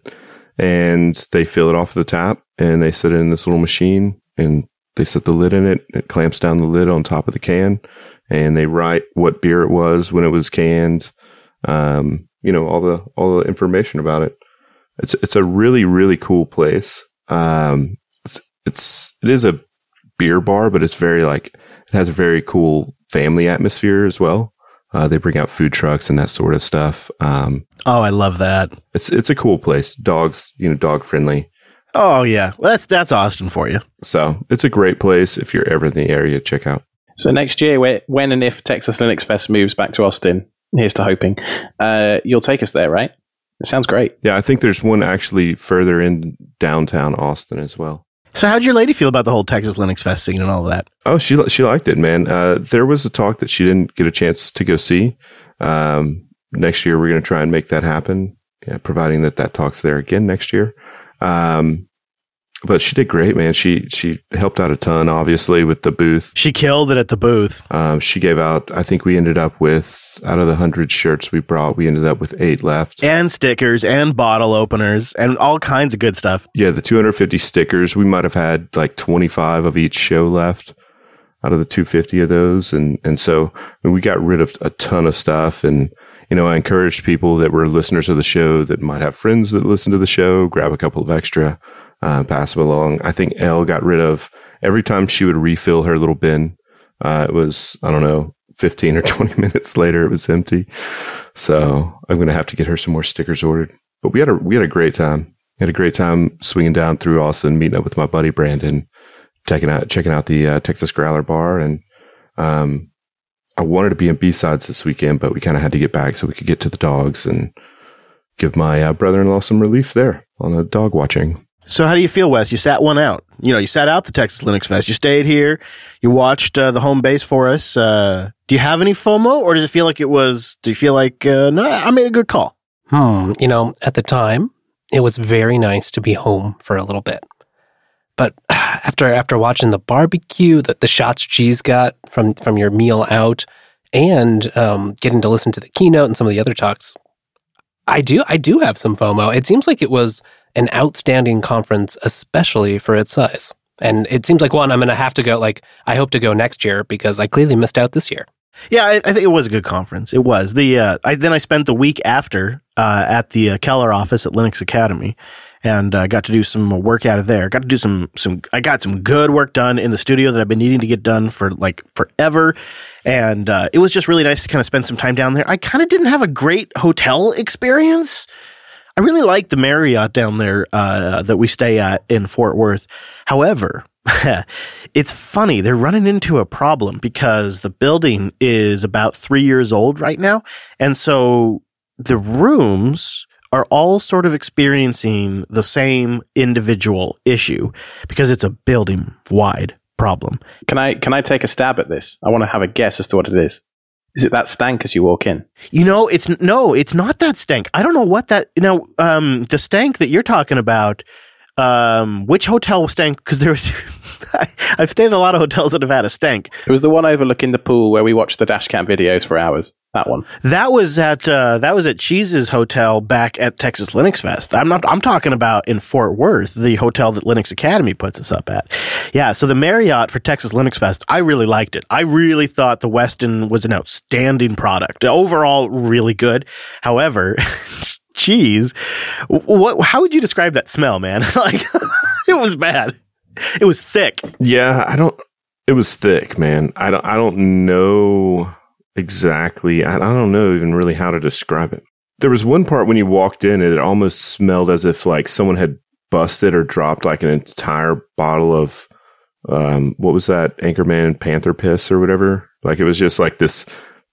and they fill it off the tap, and they set it in this little machine, and they set the lid in it. It clamps down the lid on top of the can, and they write what beer it was when it was canned. Um, you know all the all the information about it. It's it's a really really cool place. Um, it's it's it is a beer bar, but it's very like it has a very cool family atmosphere as well. Uh, they bring out food trucks and that sort of stuff. Um, oh, I love that. It's it's a cool place. Dogs, you know, dog friendly. Oh yeah, well, that's that's Austin for you. So it's a great place if you're ever in the area. Check out. So next year, when and if Texas Linux Fest moves back to Austin, here's to hoping, uh, you'll take us there, right? It sounds great. Yeah, I think there's one actually further in downtown Austin as well. So, how'd your lady feel about the whole Texas Linux Fest scene and all of that? Oh, she she liked it, man. Uh, there was a talk that she didn't get a chance to go see. Um, next year, we're going to try and make that happen, yeah, providing that that talk's there again next year. Um, but she did great, man. She she helped out a ton, obviously, with the booth. She killed it at the booth. Um, she gave out. I think we ended up with out of the hundred shirts we brought, we ended up with eight left, and stickers, and bottle openers, and all kinds of good stuff. Yeah, the 250 stickers. We might have had like 25 of each show left out of the 250 of those, and and so I mean, we got rid of a ton of stuff and you know, I encouraged people that were listeners of the show that might have friends that listen to the show, grab a couple of extra uh, pass them along. I think Elle got rid of every time she would refill her little bin. Uh, it was, I don't know, 15 or [LAUGHS] 20 minutes later, it was empty. So I'm going to have to get her some more stickers ordered. But we had a, we had a great time. We had a great time swinging down through Austin, meeting up with my buddy Brandon, checking out, checking out the uh, Texas Growler Bar. And, um, I wanted to be in BSides this weekend, but we kind of had to get back so we could get to the dogs and give my uh, brother-in-law some relief there on the dog watching. So how do you feel, Wes? You sat one out. You know, you sat out the Texas Linux Fest. You stayed here. You watched uh, the home base for us. Uh, do you have any FOMO, or does it feel like it was? Do you feel like uh, no? I made a good call. Hmm. You know, at the time, it was very nice to be home for a little bit. But [SIGHS] after after watching the barbecue, the, the shots cheese got from from your meal out, and um, getting to listen to the keynote and some of the other talks, I do I do have some FOMO. It seems like it was an outstanding conference, especially for its size. And it seems like one I'm going to have to go. Like I hope to go next year because I clearly missed out this year. Yeah, I, I think it was a good conference. It was the. Uh, I then I spent the week after uh, at the uh, Keller office at Linux Academy, and uh, got to do some work out of there. Got to do some some. I got some good work done in the studio that I've been needing to get done for like forever, and uh, it was just really nice to kind of spend some time down there. I kind of didn't have a great hotel experience. I really like the Marriott down there uh, that we stay at in Fort Worth. However, [LAUGHS] it's funny. They're running into a problem because the building is about three years old right now. And so the rooms are all sort of experiencing the same individual issue because it's a building wide problem. Can I can I take a stab at this? I want to have a guess as to what it is. Is it that stank as you walk in? You know, it's no, it's not that stank. I don't know what that. You know, um, the stank that you're talking about. Um, which hotel was stank? Because there was, [LAUGHS] I've stayed in a lot of hotels that have had a stank. It was the one overlooking the pool where we watched the dashcam videos for hours. That one. That was at uh, that was at Cheese's hotel back at Texas Linux Fest. I'm not. I'm talking about in Fort Worth, the hotel that Linux Academy puts us up at. Yeah. So the Marriott for Texas Linux Fest, I really liked it. I really thought the Westin was an outstanding product. Overall, really good. However. [LAUGHS] cheese. What? How would you describe that smell, man? [LAUGHS] like, [LAUGHS] it was bad. It was thick. Yeah, I don't. It was thick, man. I don't. I don't know exactly. I, I don't know even really how to describe it. There was one part when you walked in, and it almost smelled as if like someone had busted or dropped like an entire bottle of um, what was that Anchorman Panther piss or whatever. Like it was just like this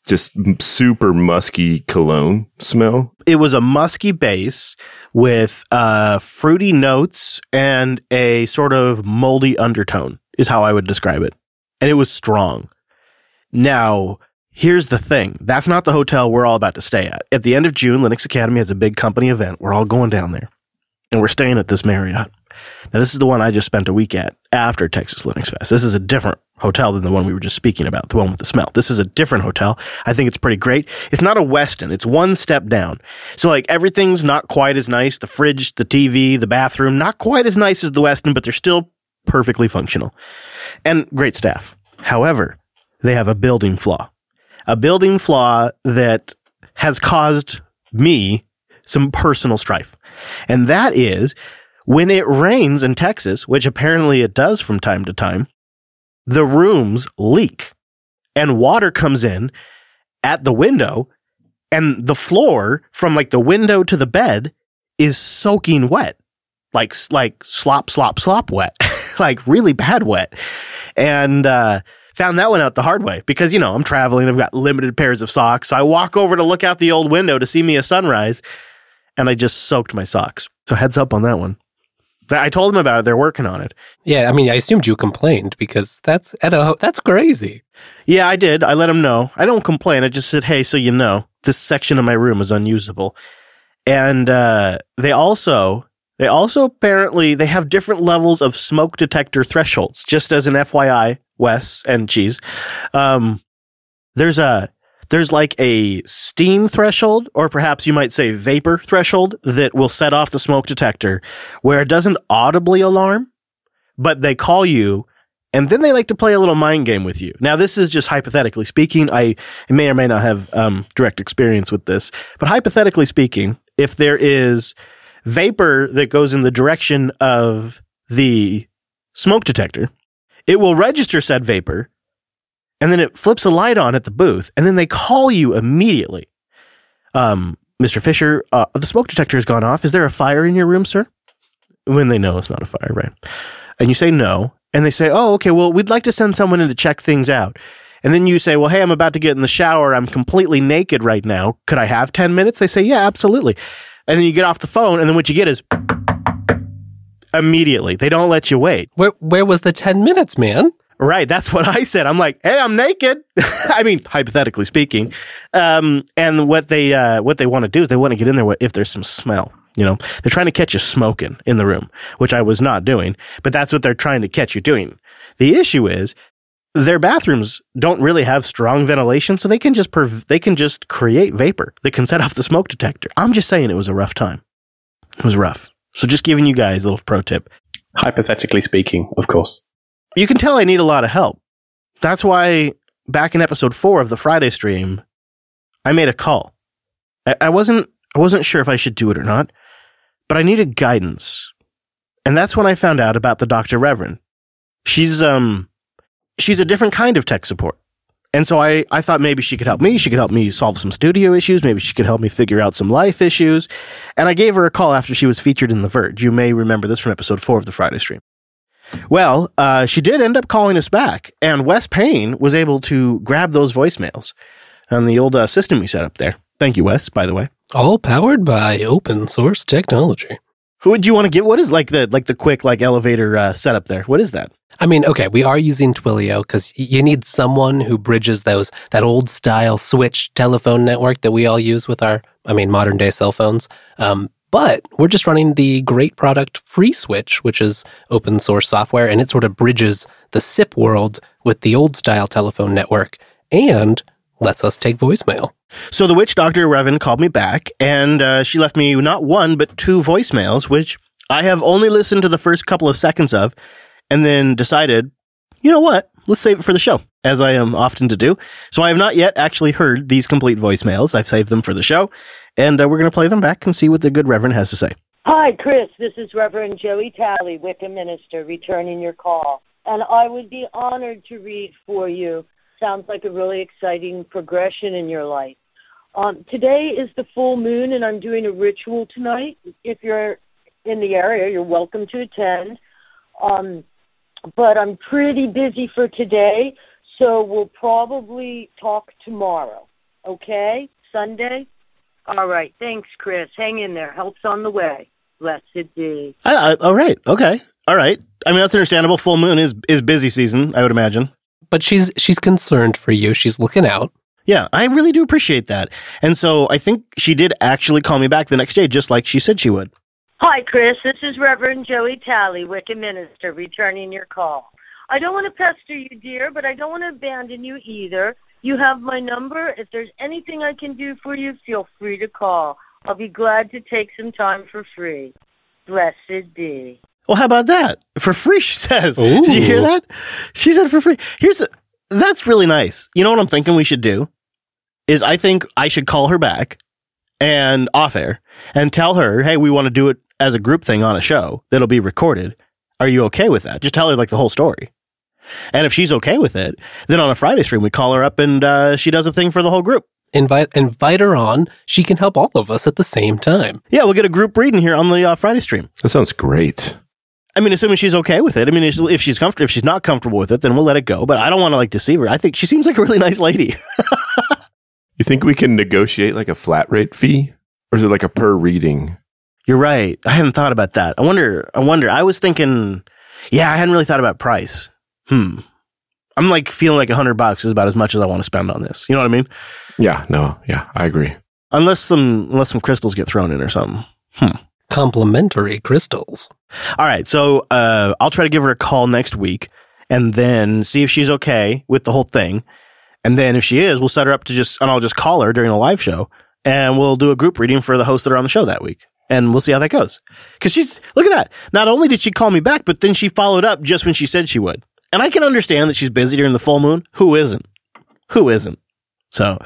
just super musky cologne smell. It was a musky base with uh, fruity notes and a sort of moldy undertone, is how I would describe it. And it was strong. Now, here's the thing that's not the hotel we're all about to stay at. At the end of June, Linux Academy has a big company event. We're all going down there, and we're staying at this Marriott. Now, this is the one I just spent a week at after Texas Linux Fest. This is a different hotel than the one we were just speaking about, the one with the smell. This is a different hotel. I think it's pretty great. It's not a Westin. It's one step down. So like everything's not quite as nice. The fridge, the TV, the bathroom, not quite as nice as the Westin, but they're still perfectly functional and great staff. However, they have a building flaw, a building flaw that has caused me some personal strife. And that is when it rains in Texas, which apparently it does from time to time, the rooms leak and water comes in at the window and the floor from like the window to the bed is soaking wet. Like, like slop, slop, slop wet. [LAUGHS] like really bad wet. And, uh, found that one out the hard way because, you know, I'm traveling. I've got limited pairs of socks. So I walk over to look out the old window to see me a sunrise and I just soaked my socks. So heads up on that one. I told them about it. They're working on it. Yeah, I mean, I assumed you complained because that's a that's crazy. Yeah, I did. I let them know. I don't complain. I just said, "Hey, so you know, this section of my room is unusable." And uh, they also they also apparently they have different levels of smoke detector thresholds. Just as an FYI, Wes and Cheese, um, there's a there's like a steam threshold, or perhaps you might say vapor threshold, that will set off the smoke detector where it doesn't audibly alarm, but they call you and then they like to play a little mind game with you. Now, this is just hypothetically speaking. I may or may not have um, direct experience with this, but hypothetically speaking, if there is vapor that goes in the direction of the smoke detector, it will register said vapor and then it flips a light on at the booth, and then they call you immediately. Um, Mr. Fisher, uh, the smoke detector has gone off. Is there a fire in your room, sir? When they know it's not a fire, right? And you say no, and they say, "Oh, okay. Well, we'd like to send someone in to check things out." And then you say, "Well, hey, I'm about to get in the shower. I'm completely naked right now. Could I have ten minutes?" They say, "Yeah, absolutely." And then you get off the phone, and then what you get is immediately. They don't let you wait. Where where was the ten minutes, man? Right. That's what I said. I'm like, hey, I'm naked. [LAUGHS] I mean, hypothetically speaking. Um, and what they, uh, what they want to do is they want to get in there if there's some smell. You know, they're trying to catch you smoking in the room, which I was not doing, but that's what they're trying to catch you doing. The issue is their bathrooms don't really have strong ventilation, so they can just perv- they can just create vapor that can set off the smoke detector. I'm just saying it was a rough time. It was rough. So just giving you guys a little pro tip. Hypothetically speaking, of course. You can tell I need a lot of help. That's why back in episode four of the Friday stream, I made a call. I, I wasn't I wasn't sure if I should do it or not, but I needed guidance. And that's when I found out about the Dr. Reverend. She's um she's a different kind of tech support. And so I, I thought maybe she could help me. She could help me solve some studio issues. Maybe she could help me figure out some life issues. And I gave her a call after she was featured in The Verge. You may remember this from episode four of the Friday stream. Well, uh, she did end up calling us back, and Wes Payne was able to grab those voicemails on the old uh, system we set up there. Thank you, Wes, by the way. All powered by open source technology. Who would you want to get? What is like the like the quick like elevator uh, setup there? What is that? I mean, okay, we are using Twilio because you need someone who bridges those that old style switch telephone network that we all use with our, I mean, modern day cell phones. Um, but we're just running the great product FreeSwitch, which is open source software, and it sort of bridges the SIP world with the old style telephone network and lets us take voicemail. So the witch doctor Revan called me back, and uh, she left me not one but two voicemails, which I have only listened to the first couple of seconds of, and then decided, you know what? Let's save it for the show, as I am often to do. So I have not yet actually heard these complete voicemails. I've saved them for the show, and uh, we're going to play them back and see what the good Reverend has to say. Hi, Chris. This is Reverend Joey Talley, Wicca Minister, returning your call. And I would be honored to read for you. Sounds like a really exciting progression in your life. Um, today is the full moon, and I'm doing a ritual tonight. If you're in the area, you're welcome to attend. Um, but I'm pretty busy for today, so we'll probably talk tomorrow. Okay? Sunday? All right. Thanks, Chris. Hang in there. Help's on the way. Blessed be. Uh, all right. Okay. All right. I mean, that's understandable. Full moon is is busy season, I would imagine. But she's she's concerned for you. She's looking out. Yeah, I really do appreciate that. And so I think she did actually call me back the next day, just like she said she would. Hi, Chris. This is Reverend Joey Talley, Wicca Minister, returning your call. I don't want to pester you, dear, but I don't want to abandon you either. You have my number. If there's anything I can do for you, feel free to call. I'll be glad to take some time for free. Blessed be. Well, how about that? For free, [LAUGHS] she says. Did you hear that? She said for free. Here's a, that's really nice. You know what I'm thinking we should do? Is I think I should call her back and off air and tell her, hey, we want to do it as a group thing on a show that'll be recorded. Are you okay with that? Just tell her like the whole story. And if she's okay with it, then on a Friday stream, we call her up and uh, she does a thing for the whole group. Invite invite her on. She can help all of us at the same time. Yeah, we'll get a group reading here on the uh, Friday stream. That sounds great. I mean, assuming she's okay with it. I mean, if if she's comfortable, if she's not comfortable with it, then we'll let it go. But I don't want to like deceive her. I think she seems like a really nice lady. [LAUGHS] You think we can negotiate like a flat rate fee? Or is it like a per reading? You're right. I hadn't thought about that. I wonder. I wonder. I was thinking. Yeah, I hadn't really thought about price. Hmm. I'm like feeling like a hundred bucks is about as much as I want to spend on this. You know what I mean? Yeah, no, yeah, I agree. Unless some unless some crystals get thrown in or something. Hmm. Complimentary crystals. All right. So uh, I'll try to give her a call next week and then see if she's okay with the whole thing. And then if she is, we'll set her up to just, and I'll just call her during a live show and we'll do a group reading for the hosts that are on the show that week. And we'll see how that goes. Cause she's, look at that. Not only did she call me back, but then she followed up just when she said she would. And I can understand that she's busy during the full moon. Who isn't? Who isn't? So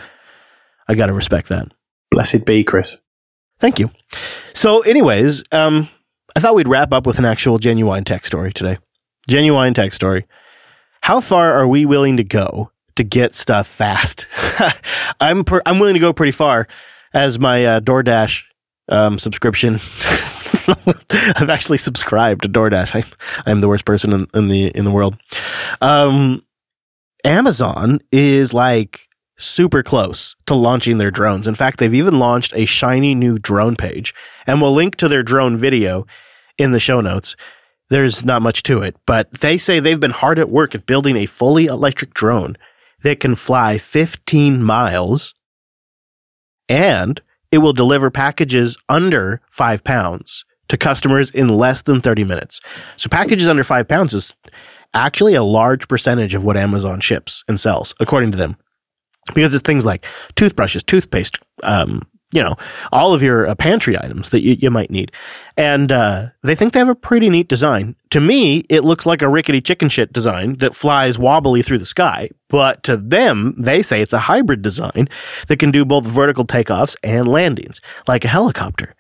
I got to respect that. Blessed be, Chris. Thank you. So, anyways, um, I thought we'd wrap up with an actual genuine tech story today. Genuine tech story. How far are we willing to go to get stuff fast? [LAUGHS] I'm per- I'm willing to go pretty far, as my uh, DoorDash um, subscription. [LAUGHS] [LAUGHS] I've actually subscribed to DoorDash. I, I am the worst person in, in the in the world. Um, Amazon is like super close to launching their drones. In fact, they've even launched a shiny new drone page, and we'll link to their drone video in the show notes. There's not much to it, but they say they've been hard at work at building a fully electric drone that can fly 15 miles and it will deliver packages under five pounds to customers in less than 30 minutes. So packages under five pounds is, actually a large percentage of what Amazon ships and sells, according to them. Because it's things like toothbrushes, toothpaste, um, you know, all of your uh, pantry items that you, you might need. And uh, they think they have a pretty neat design. To me, it looks like a rickety chicken shit design that flies wobbly through the sky. But to them, they say it's a hybrid design that can do both vertical takeoffs and landings, like a helicopter.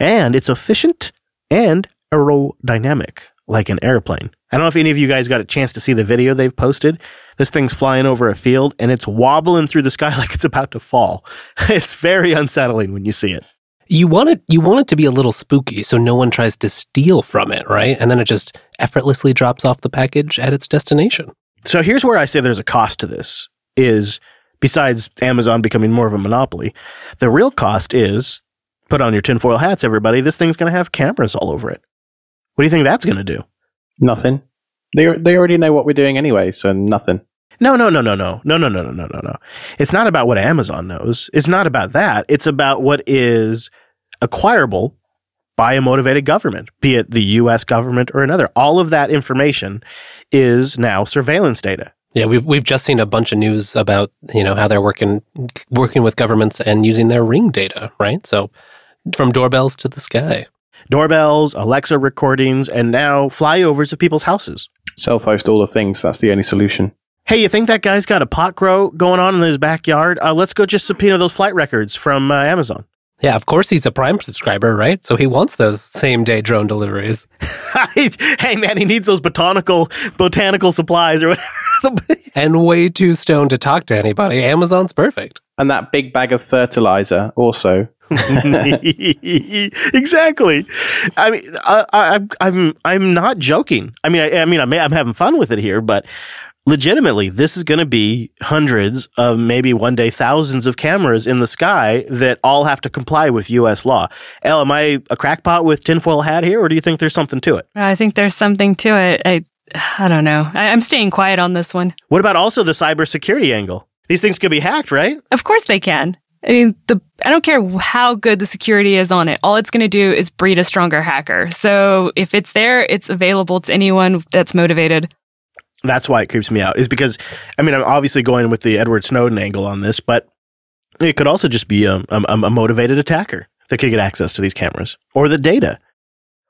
And it's efficient and aerodynamic, like an airplane. I don't know if any of you guys got a chance to see the video they've posted. This thing's flying over a field and it's wobbling through the sky [LAUGHS] like it's about to fall. [LAUGHS] It's very unsettling when you see it. You want it you want it to be a little spooky so no one tries to steal from it, right? And then it just effortlessly drops off the package at its destination. So here's where I say there's a cost to this is besides Amazon becoming more of a monopoly, the real cost is put on your tinfoil hats, everybody. This thing's going to have cameras all over it. What do you think that's going to do? Nothing. They they already know what we're doing anyway, so nothing. No, no, no, no, no, no, no, no, no, no, no, no. It's not about what Amazon knows. It's not about that. It's about what is acquirable by a motivated government, be it the U.S. government or another. All of that information is now surveillance data. Yeah, we've we've just seen a bunch of news about you know how they're working working with governments and using their ring data, right? So from doorbells to the sky, doorbells, Alexa recordings, and now flyovers of people's houses. Self host all the things. That's the only solution. Hey, you think that guy's got a pot grow going on in his backyard? Uh, let's go just subpoena those flight records from uh, Amazon. Yeah, of course he's a Prime subscriber, right? So he wants those same day drone deliveries. [LAUGHS] hey man, he needs those botanical botanical supplies or whatever. [LAUGHS] and way too stoned to talk to anybody. Amazon's perfect. And that big bag of fertilizer also. [LAUGHS] exactly. I mean, I, I, I'm I'm not joking. I mean, I, I mean, I'm, I'm having fun with it here, but legitimately, this is going to be hundreds of maybe one day thousands of cameras in the sky that all have to comply with U.S. law. Elle, am I a crackpot with tinfoil hat here, or do you think there's something to it? Uh, I think there's something to it. I, I don't know. I, I'm staying quiet on this one. What about also the cybersecurity angle? These things could be hacked, right? Of course they can. I mean, the I don't care how good the security is on it. All it's going to do is breed a stronger hacker. So if it's there, it's available to anyone that's motivated. That's why it creeps me out. Is because I mean, I'm obviously going with the Edward Snowden angle on this, but it could also just be a, a, a motivated attacker that could get access to these cameras or the data.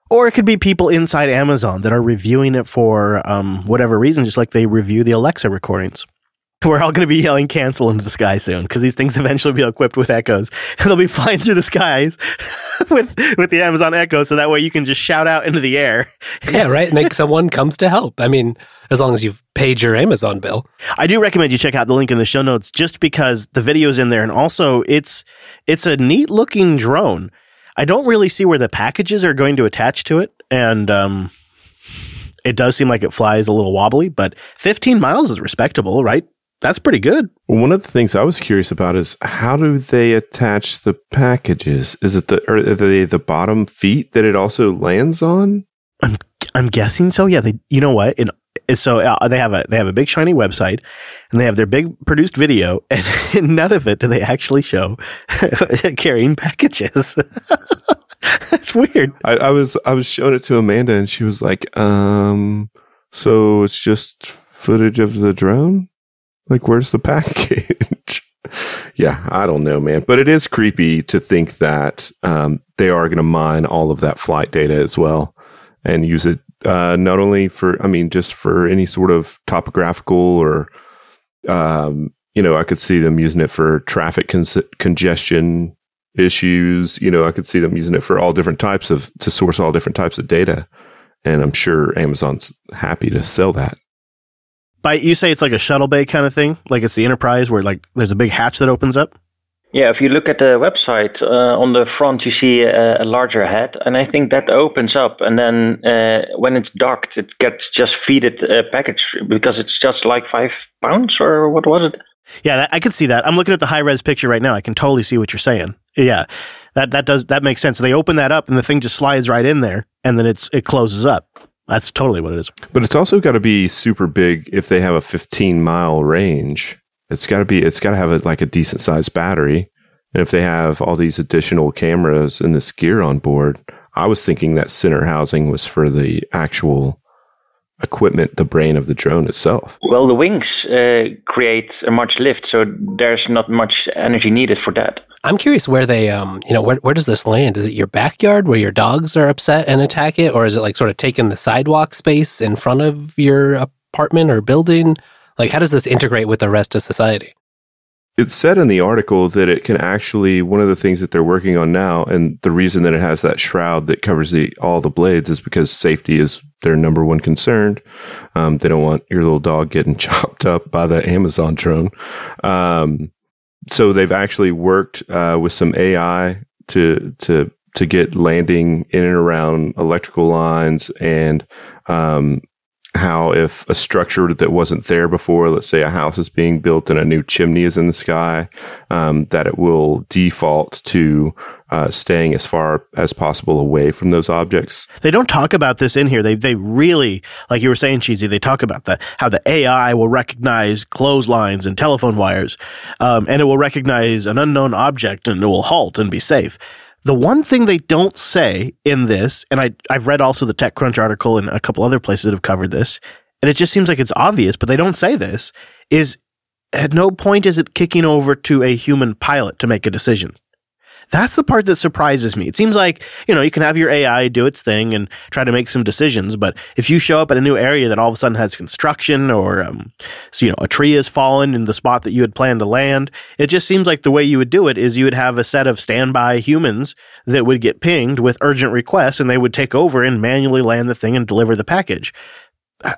Or it could be people inside Amazon that are reviewing it for um, whatever reason, just like they review the Alexa recordings. [LAUGHS] We're all going to be yelling cancel into the sky soon because these things eventually be equipped with echoes and [LAUGHS] they'll be flying through the skies [LAUGHS] with, with the Amazon Echo. So that way you can just shout out into the air. yeah, right. And like someone comes to help. I mean, as long as you've paid your Amazon bill. I do recommend you check out the link in the show notes just because the video's in there and also it's, it's a neat looking drone. I don't really see where the packages are going to attach to it. And, um, it does seem like it flies a little wobbly, but 15 miles is respectable, right? That's pretty good. Well, one of the things I was curious about is how do they attach the packages? Is it the are they the bottom feet that it also lands on? I'm I'm guessing so. Yeah, they. You know what? In so uh, they have a they have a big shiny website, and they have their big produced video, [LAUGHS] and none of it do they actually show [LAUGHS] carrying packages. [LAUGHS] That's weird. I, I was I was showing it to Amanda, and she was like, "Um, so it's just footage of the drone." Like, where's the package? [LAUGHS] yeah, I don't know, man. But it is creepy to think that um, they are going to mine all of that flight data as well and use it uh, not only for, I mean, just for any sort of topographical or, um, you know, I could see them using it for traffic con- congestion issues. You know, I could see them using it for all different types of, to source all different types of data. And I'm sure Amazon's happy to sell that by you say it's like a shuttle bay kind of thing, like it's the Enterprise where like there's a big hatch that opens up. Yeah, if you look at the website uh, on the front, you see a, a, larger head, and I think that opens up, and then uh, when it's docked, it gets just feeded a package because it's just like five pounds or what was it? Yeah, I can see that. I'm looking at the high res picture right now. I can totally see what you're saying. Yeah, that that does that makes sense. They open that up, and the thing just slides right in there, and then it's it closes up. That's totally what it is. But it's also got to be super big if they have a 15 mile range. It's got to be, it's got to have a, like a decent sized battery. And if they have all these additional cameras and this gear on board, I was thinking that center housing was for the actual equipment the brain of the drone itself. Well, the wings uh, create a much lift, so there's not much energy needed for that. I'm curious where they, um, you know, where, where does this land? Is it your backyard where your dogs are upset and attack it? Or is it like sort of taking the sidewalk space in front of your apartment or building? Like, how does this integrate with the rest of society? It said in the article that it can actually one of the things that they're working on now, and the reason that it has that shroud that covers the all the blades is because safety is their number one concern. Um, they don't want your little dog getting [LAUGHS] chopped up by the Amazon drone. Um, so they've actually worked uh, with some AI to to to get landing in and around electrical lines and um, how if a structure that wasn't there before, let's say a house is being built and a new chimney is in the sky, um, that it will default to uh, staying as far as possible away from those objects. They don't talk about this in here. They they really, like you were saying, cheesy. They talk about that how the AI will recognize clotheslines and telephone wires, um, and it will recognize an unknown object and it will halt and be safe. The one thing they don't say in this, and I, I've read also the TechCrunch article and a couple other places that have covered this, and it just seems like it's obvious, but they don't say this, is at no point is it kicking over to a human pilot to make a decision. That's the part that surprises me. It seems like, you know, you can have your AI do its thing and try to make some decisions, but if you show up at a new area that all of a sudden has construction or, um, so, you know, a tree has fallen in the spot that you had planned to land, it just seems like the way you would do it is you would have a set of standby humans that would get pinged with urgent requests and they would take over and manually land the thing and deliver the package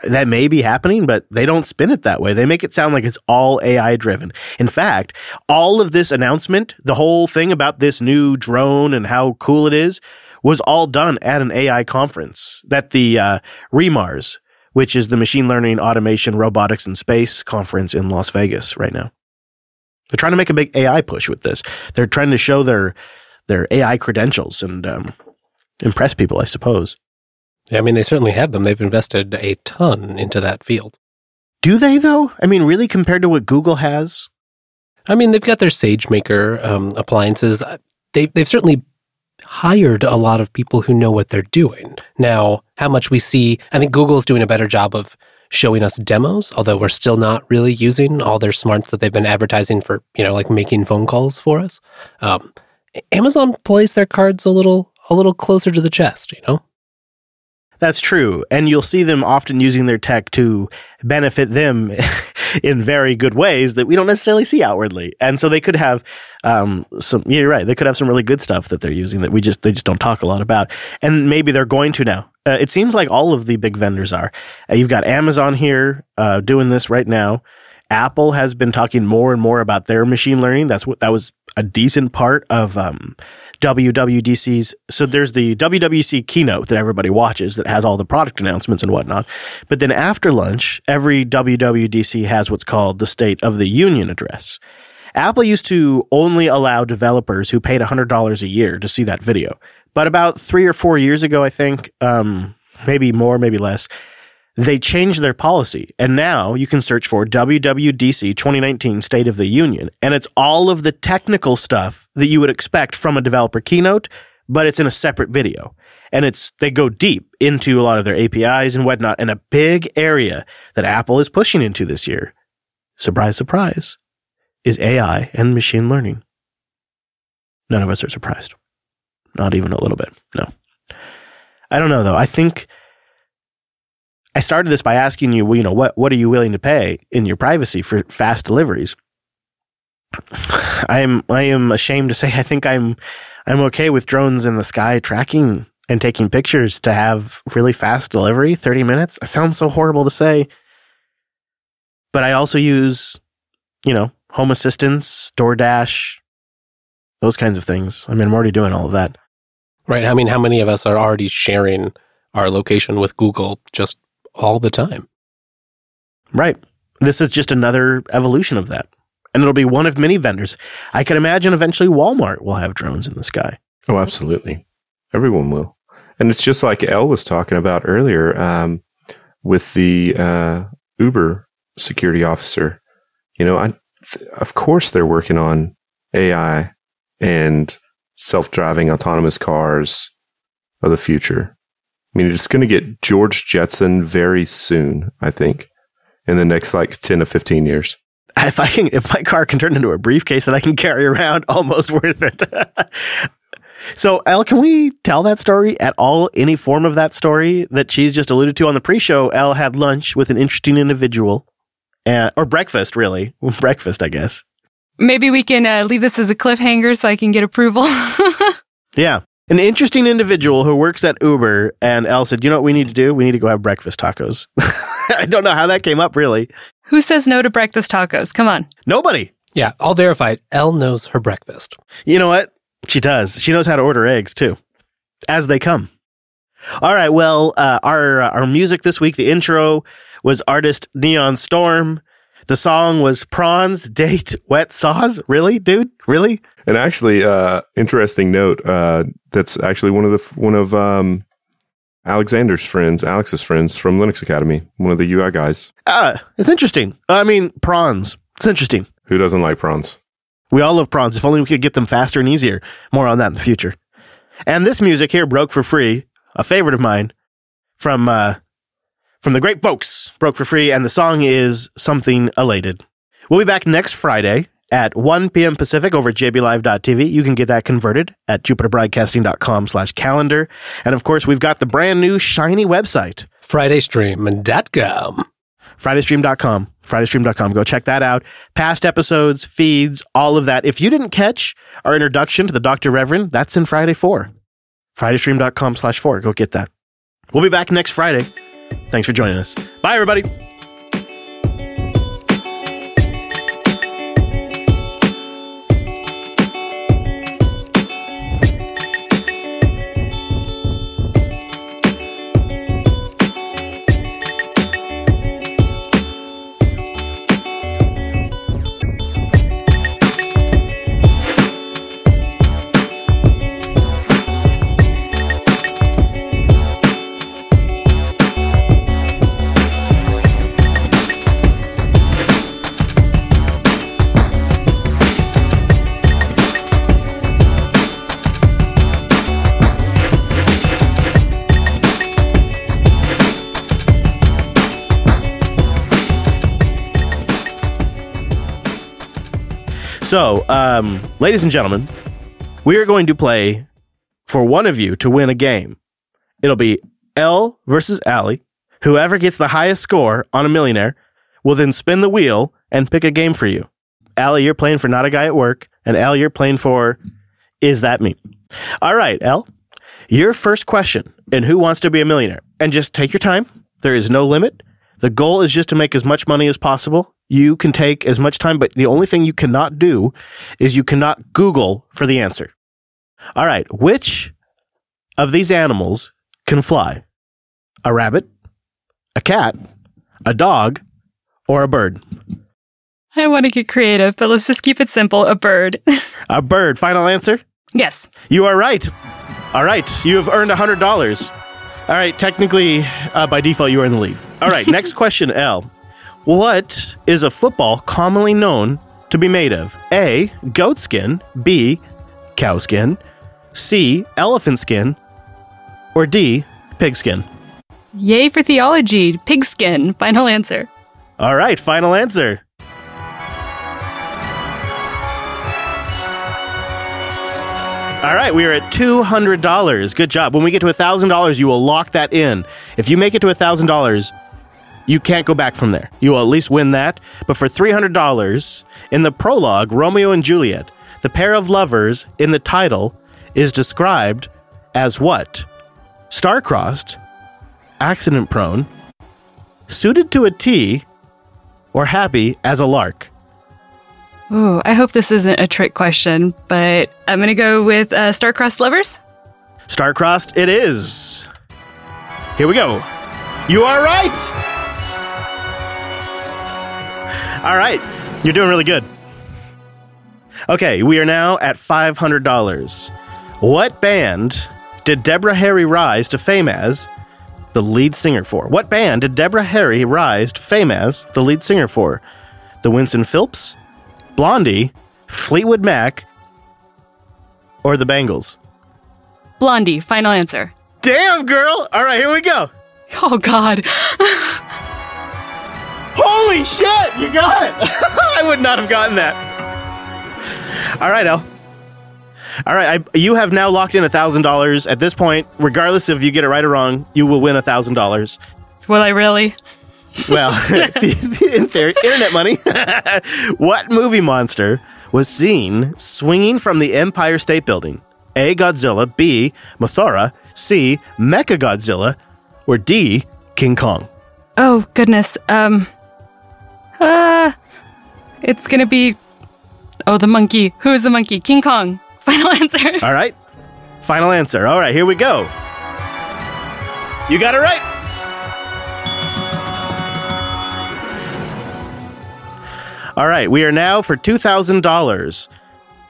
that may be happening, but they don't spin it that way. They make it sound like it's all AI driven. In fact, all of this announcement, the whole thing about this new drone and how cool it is, was all done at an AI conference that the uh, re:MARS, which is the Machine Learning, Automation, Robotics, and Space conference in Las Vegas right now. They're trying to make a big AI push with this. They're trying to show their their AI credentials and um, impress people, I suppose. Yeah, I mean, they certainly have them. They've invested a ton into that field. Do they, though? I mean, really, compared to what Google has? I mean, they've got their SageMaker um, appliances. Uh, they, they've certainly hired a lot of people who know what they're doing. Now, how much we see, I think Google's doing a better job of showing us demos, although we're still not really using all their smarts that they've been advertising for, you know, like making phone calls for us. Um, Amazon plays their cards a little, a little closer to the chest, you know? That's true. And you'll see them often using their tech to benefit them [LAUGHS] in very good ways that we don't necessarily see outwardly. And so they could have um, some, you're right, they could have some really good stuff that they're using that we just, they just don't talk a lot about. And maybe they're going to now. Uh, it seems like all of the big vendors are. Uh, you've got Amazon here uh, doing this right now. Apple has been talking more and more about their machine learning. That's what that was a decent part of um, WWDC's. So there's the WWC keynote that everybody watches that has all the product announcements and whatnot. But then after lunch, every WWDC has what's called the State of the Union address. Apple used to only allow developers who paid $100 a year to see that video. But about three or four years ago, I think, um, maybe more, maybe less, they changed their policy and now you can search for WWDC 2019 State of the Union and it's all of the technical stuff that you would expect from a developer keynote, but it's in a separate video. And it's, they go deep into a lot of their APIs and whatnot and a big area that Apple is pushing into this year. Surprise, surprise is AI and machine learning. None of us are surprised. Not even a little bit. No. I don't know though. I think I started this by asking you, well, you know, what, what are you willing to pay in your privacy for fast deliveries? I am, I am ashamed to say, I think I'm, I'm okay with drones in the sky tracking and taking pictures to have really fast delivery, 30 minutes. It sounds so horrible to say, but I also use, you know, home assistance, DoorDash, those kinds of things. I mean, I'm already doing all of that. Right. I mean, how many of us are already sharing our location with Google just all the time. Right. This is just another evolution of that. And it'll be one of many vendors. I can imagine eventually Walmart will have drones in the sky. Oh, absolutely. Everyone will. And it's just like Elle was talking about earlier um, with the uh, Uber security officer. You know, I, th- of course they're working on AI and self driving autonomous cars of the future. I mean, it's going to get George Jetson very soon, I think, in the next like 10 to 15 years. If I can, if my car can turn into a briefcase that I can carry around, [LAUGHS] almost worth it. [LAUGHS] so, Elle, can we tell that story at all? Any form of that story that she's just alluded to on the pre-show? Elle had lunch with an interesting individual, uh, or breakfast, really, [LAUGHS] breakfast, I guess. Maybe we can uh, leave this as a cliffhanger so I can get approval. Yeah. An interesting individual who works at Uber, and Elle said, You know what we need to do? We need to go have breakfast tacos. [LAUGHS] I don't know how that came up, really. Who says no to breakfast tacos? Come on. Nobody. Yeah, I'll verify it. Elle knows her breakfast. You know what? She does. She knows how to order eggs, too, as they come. All right. Well, uh, our, uh, our music this week, the intro was artist Neon Storm. The song was Prawns Date Wet Saws. Really, dude? Really? And actually, uh, interesting note. Uh, that's actually one of the one of um, Alexander's friends, Alex's friends from Linux Academy, one of the UI guys. Ah, it's interesting. I mean, prawns. It's interesting. Who doesn't like prawns? We all love prawns. If only we could get them faster and easier. More on that in the future. And this music here broke for free, a favorite of mine, from uh, from the great folks, broke for free, and the song is something elated. We'll be back next Friday at 1 p.m. Pacific over at jblive.tv. You can get that converted at jupiterbroadcasting.com slash calendar. And of course, we've got the brand new shiny website, FridayStream.com. FridayStream.com. FridayStream.com. Go check that out. Past episodes, feeds, all of that. If you didn't catch our introduction to the Dr. Reverend, that's in Friday 4. FridayStream.com slash 4. Go get that. We'll be back next Friday. Thanks for joining us. Bye, everybody. So, um, ladies and gentlemen, we are going to play for one of you to win a game. It'll be Elle versus Allie. Whoever gets the highest score on a millionaire will then spin the wheel and pick a game for you. Allie, you're playing for Not a Guy at Work, and Al, you're playing for Is That Me? All right, Elle, your first question and Who Wants to Be a Millionaire? And just take your time. There is no limit. The goal is just to make as much money as possible. You can take as much time, but the only thing you cannot do is you cannot Google for the answer. All right. Which of these animals can fly? A rabbit, a cat, a dog, or a bird? I want to get creative, but let's just keep it simple. A bird. [LAUGHS] A bird. Final answer? yes. You are right. All right. You have earned $100. All right. Technically, uh, by default, you are in the lead. All right. [LAUGHS] Next question, L. What is a football commonly known to be made of? A. Goat skin. B. Cow skin. C. Elephant skin. Or D. Pig skin. Yay for theology. Pigskin. [LAUGHS] Final answer. All right. Final answer. All right, we are at $200. Good job. When we get to $1,000, you will lock that in. If you make it to $1,000, you can't go back from there. You will at least win that. But for $300, in the prologue, Romeo and Juliet, the pair of lovers in the title is described as what? Star-crossed, accident-prone, suited to a T, or happy as a lark. Ooh, I hope this isn't a trick question, but I'm going to go with uh, star-crossed lovers. Star-crossed it is. Here we go. You are right. All right. You're doing really good. Okay, we are now at $500. What band did Deborah Harry rise to fame as the lead singer for? What band did Deborah Harry rise to fame as the lead singer for? The Winston Phillips, Blondie, Fleetwood Mac, or the Bangles? Blondie. Final answer. Damn, girl. All right, here we go. Oh God. [LAUGHS] Holy shit, you got it. [LAUGHS] I would not have gotten that. All right, El. All right, I, you have now locked in $1,000. At this point, regardless if you get it right or wrong, you will win $1,000. Will I really? Well, [LAUGHS] [LAUGHS] in theory, internet money. what movie monster was seen swinging from the Empire State Building? A. Godzilla, B. Mothra, C. Mecha Godzilla, or D. King Kong? Oh goodness. Um. Uh. It's gonna be. Oh, the monkey. Who is the monkey? King Kong. [LAUGHS] Final answer. All right. Final answer. All right, here we go. You got it right. All right, we are now for $2,000.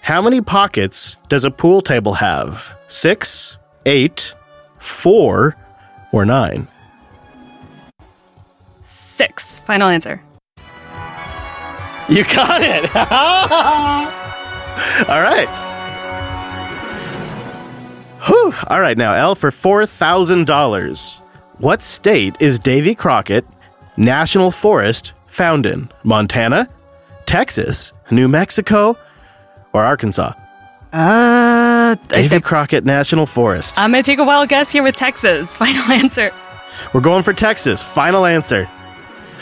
How many pockets does a pool table have? Six, eight, four, or nine? Six. Final answer. [LAUGHS] You got it. [LAUGHS] All right. Whew. All right, now, L for $4,000. What state is Davy Crockett National Forest found in? Montana, Texas, New Mexico, or Arkansas? Uh. Davy Crockett National Forest. I'm gonna take a wild guess here with Texas. [LAUGHS] Final answer. We're going for Texas. Final answer.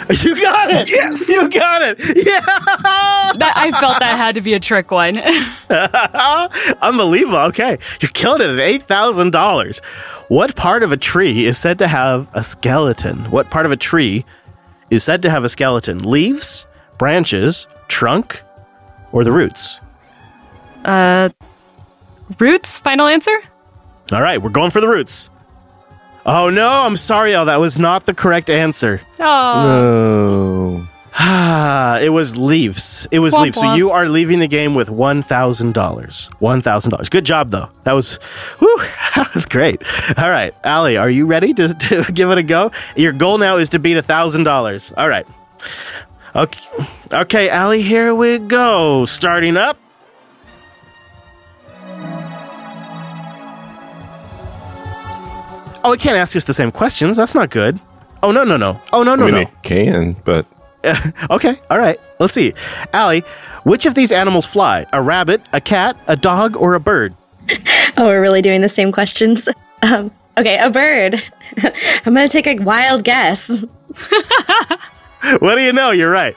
[LAUGHS] You got it. Yes. You got it. [LAUGHS] Yeah. That I felt that had to be a trick one. [LAUGHS] Unbelievable. Okay. You're killing it at $8,000. What part of a tree is said to have a skeleton? What part of a tree is said to have a skeleton? Leaves, branches, trunk, or the roots? Uh. Roots. Final answer. All right. We're going for the roots. Oh, no. I'm sorry, Al. That was not the correct answer. Oh. [SIGHS] No. Ah, it was leaves. It was Womp leaves. So womp. you are leaving the game with one thousand dollars. One thousand dollars. Good job, though. That was, whew, [LAUGHS] that was great. All right, Allie, are you ready to, to [LAUGHS] give it a go? Your goal now is to beat a thousand dollars. All right. Okay, okay, Allie, here we go. Starting up. Oh, it can't ask us the same questions. That's not good. Oh no no no. Oh no no I mean, no. it can, but [LAUGHS] okay, all right. Let's see. Allie, which of these animals fly? A rabbit, a cat, a dog, or a bird? [LAUGHS] Oh, we're really doing the same questions. [LAUGHS] Um, okay, a bird. I'm gonna take a wild guess. What do you know? You're right.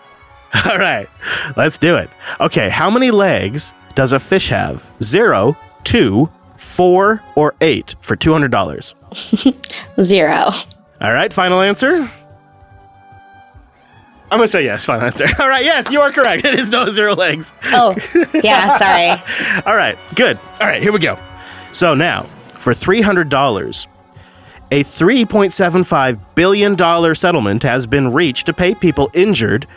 All right, let's do it. Okay, how many legs does a fish have? Zero, two, four, or eight for $200? [LAUGHS] Zero. All right, final answer? I'm going to say yes, final answer. [LAUGHS] All right, yes, you are correct. It is no zero legs. Oh, [LAUGHS] yeah, sorry. All right, good. All right, here we go. So now, for $300, a $3.75 billion settlement has been reached to pay people injured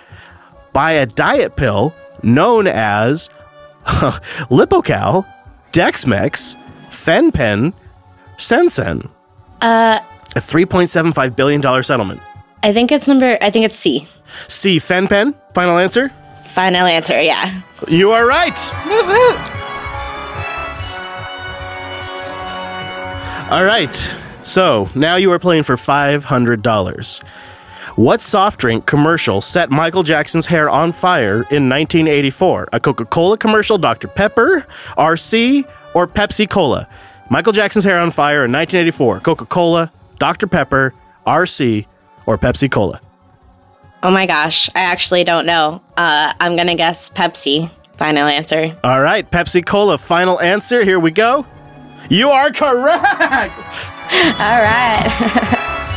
by a diet pill known as Lipocal, Dexmex, Fen-Phen, Sensen. Uh, A $3.75 billion settlement. I think it's number. I think it's C. C. Fen-Phen, final answer? Final answer. Yeah. You are right. All right. So now you are playing for $500. What soft drink commercial set Michael Jackson's hair on fire in 1984? A Coca Cola commercial, Dr. Pepper, RC, or Pepsi Cola? Michael Jackson's hair on fire in 1984. Coca Cola, Dr. Pepper, RC, or Pepsi Cola? Oh my gosh, I actually don't know. Uh, I'm gonna guess Pepsi. Final answer. All right, Pepsi Cola, final answer. Here we go. You are correct. [LAUGHS] All right.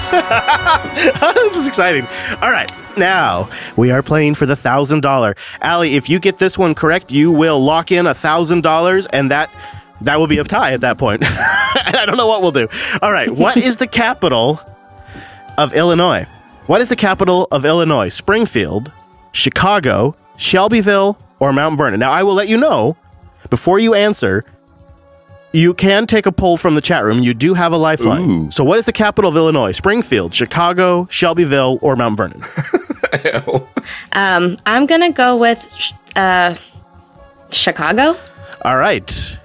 [LAUGHS] this is exciting. All right, now we are playing for the thousand dollar. Allie, if you get this one correct, you will lock in a thousand dollars, and that that will be a tie at that point. [LAUGHS] and I don't know what we'll do. All right, what [LAUGHS] is the capital of Illinois? What is the capital of Illinois? Springfield, Chicago, Shelbyville, or Mount Vernon? Now I will let you know before you answer. You can take a poll from the chat room. You do have a lifeline. Ooh. So, what is the capital of Illinois? Springfield, Chicago, Shelbyville, or Mount Vernon? [LAUGHS] um, I'm gonna go with uh, Chicago. All right.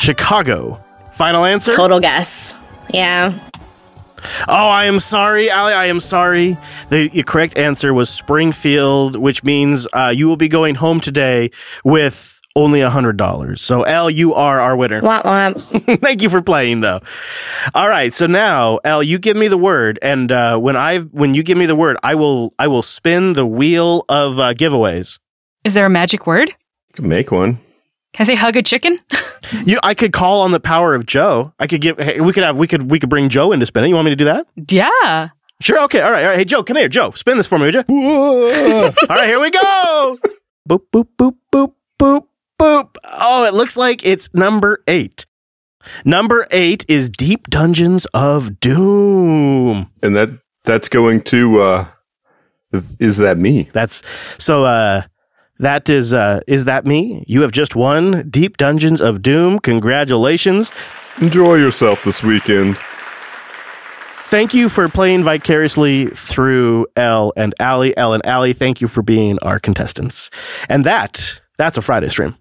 Chicago. Final answer? Total guess. Yeah. Oh, I am sorry, Allie. I am sorry. The, the correct answer was Springfield, which means uh, you will be going home today with only a hundred dollars. So, L, you are our winner. Womp womp. [LAUGHS] Thank you for playing, though. All right, so now, L, you give me the word, and uh, when I when you give me the word, I will I will spin the wheel of uh, giveaways. Is there a magic word? You can make one. Can I say hug a chicken? [LAUGHS] You, I could call on the power of Joe. I could give. Hey, we could have. We could. We could bring Joe in to spin it. You want me to do that? yeah. Sure. Okay. All right. All right. Hey, Joe, come here. Joe, spin this for me, would you? [LAUGHS] all right. Here we go. boop boop boop boop boop boop. Oh, it looks like it's number eight. Number eight is Deep Dungeons of Doom. And that that's going to uh is that me? That's so. uh that is uh is that me? You have just won Deep Dungeons of Doom. Congratulations. Enjoy yourself this weekend. Thank you for playing vicariously through L and Allie. L and Allie, thank you for being our contestants. And that, that's a Friday stream.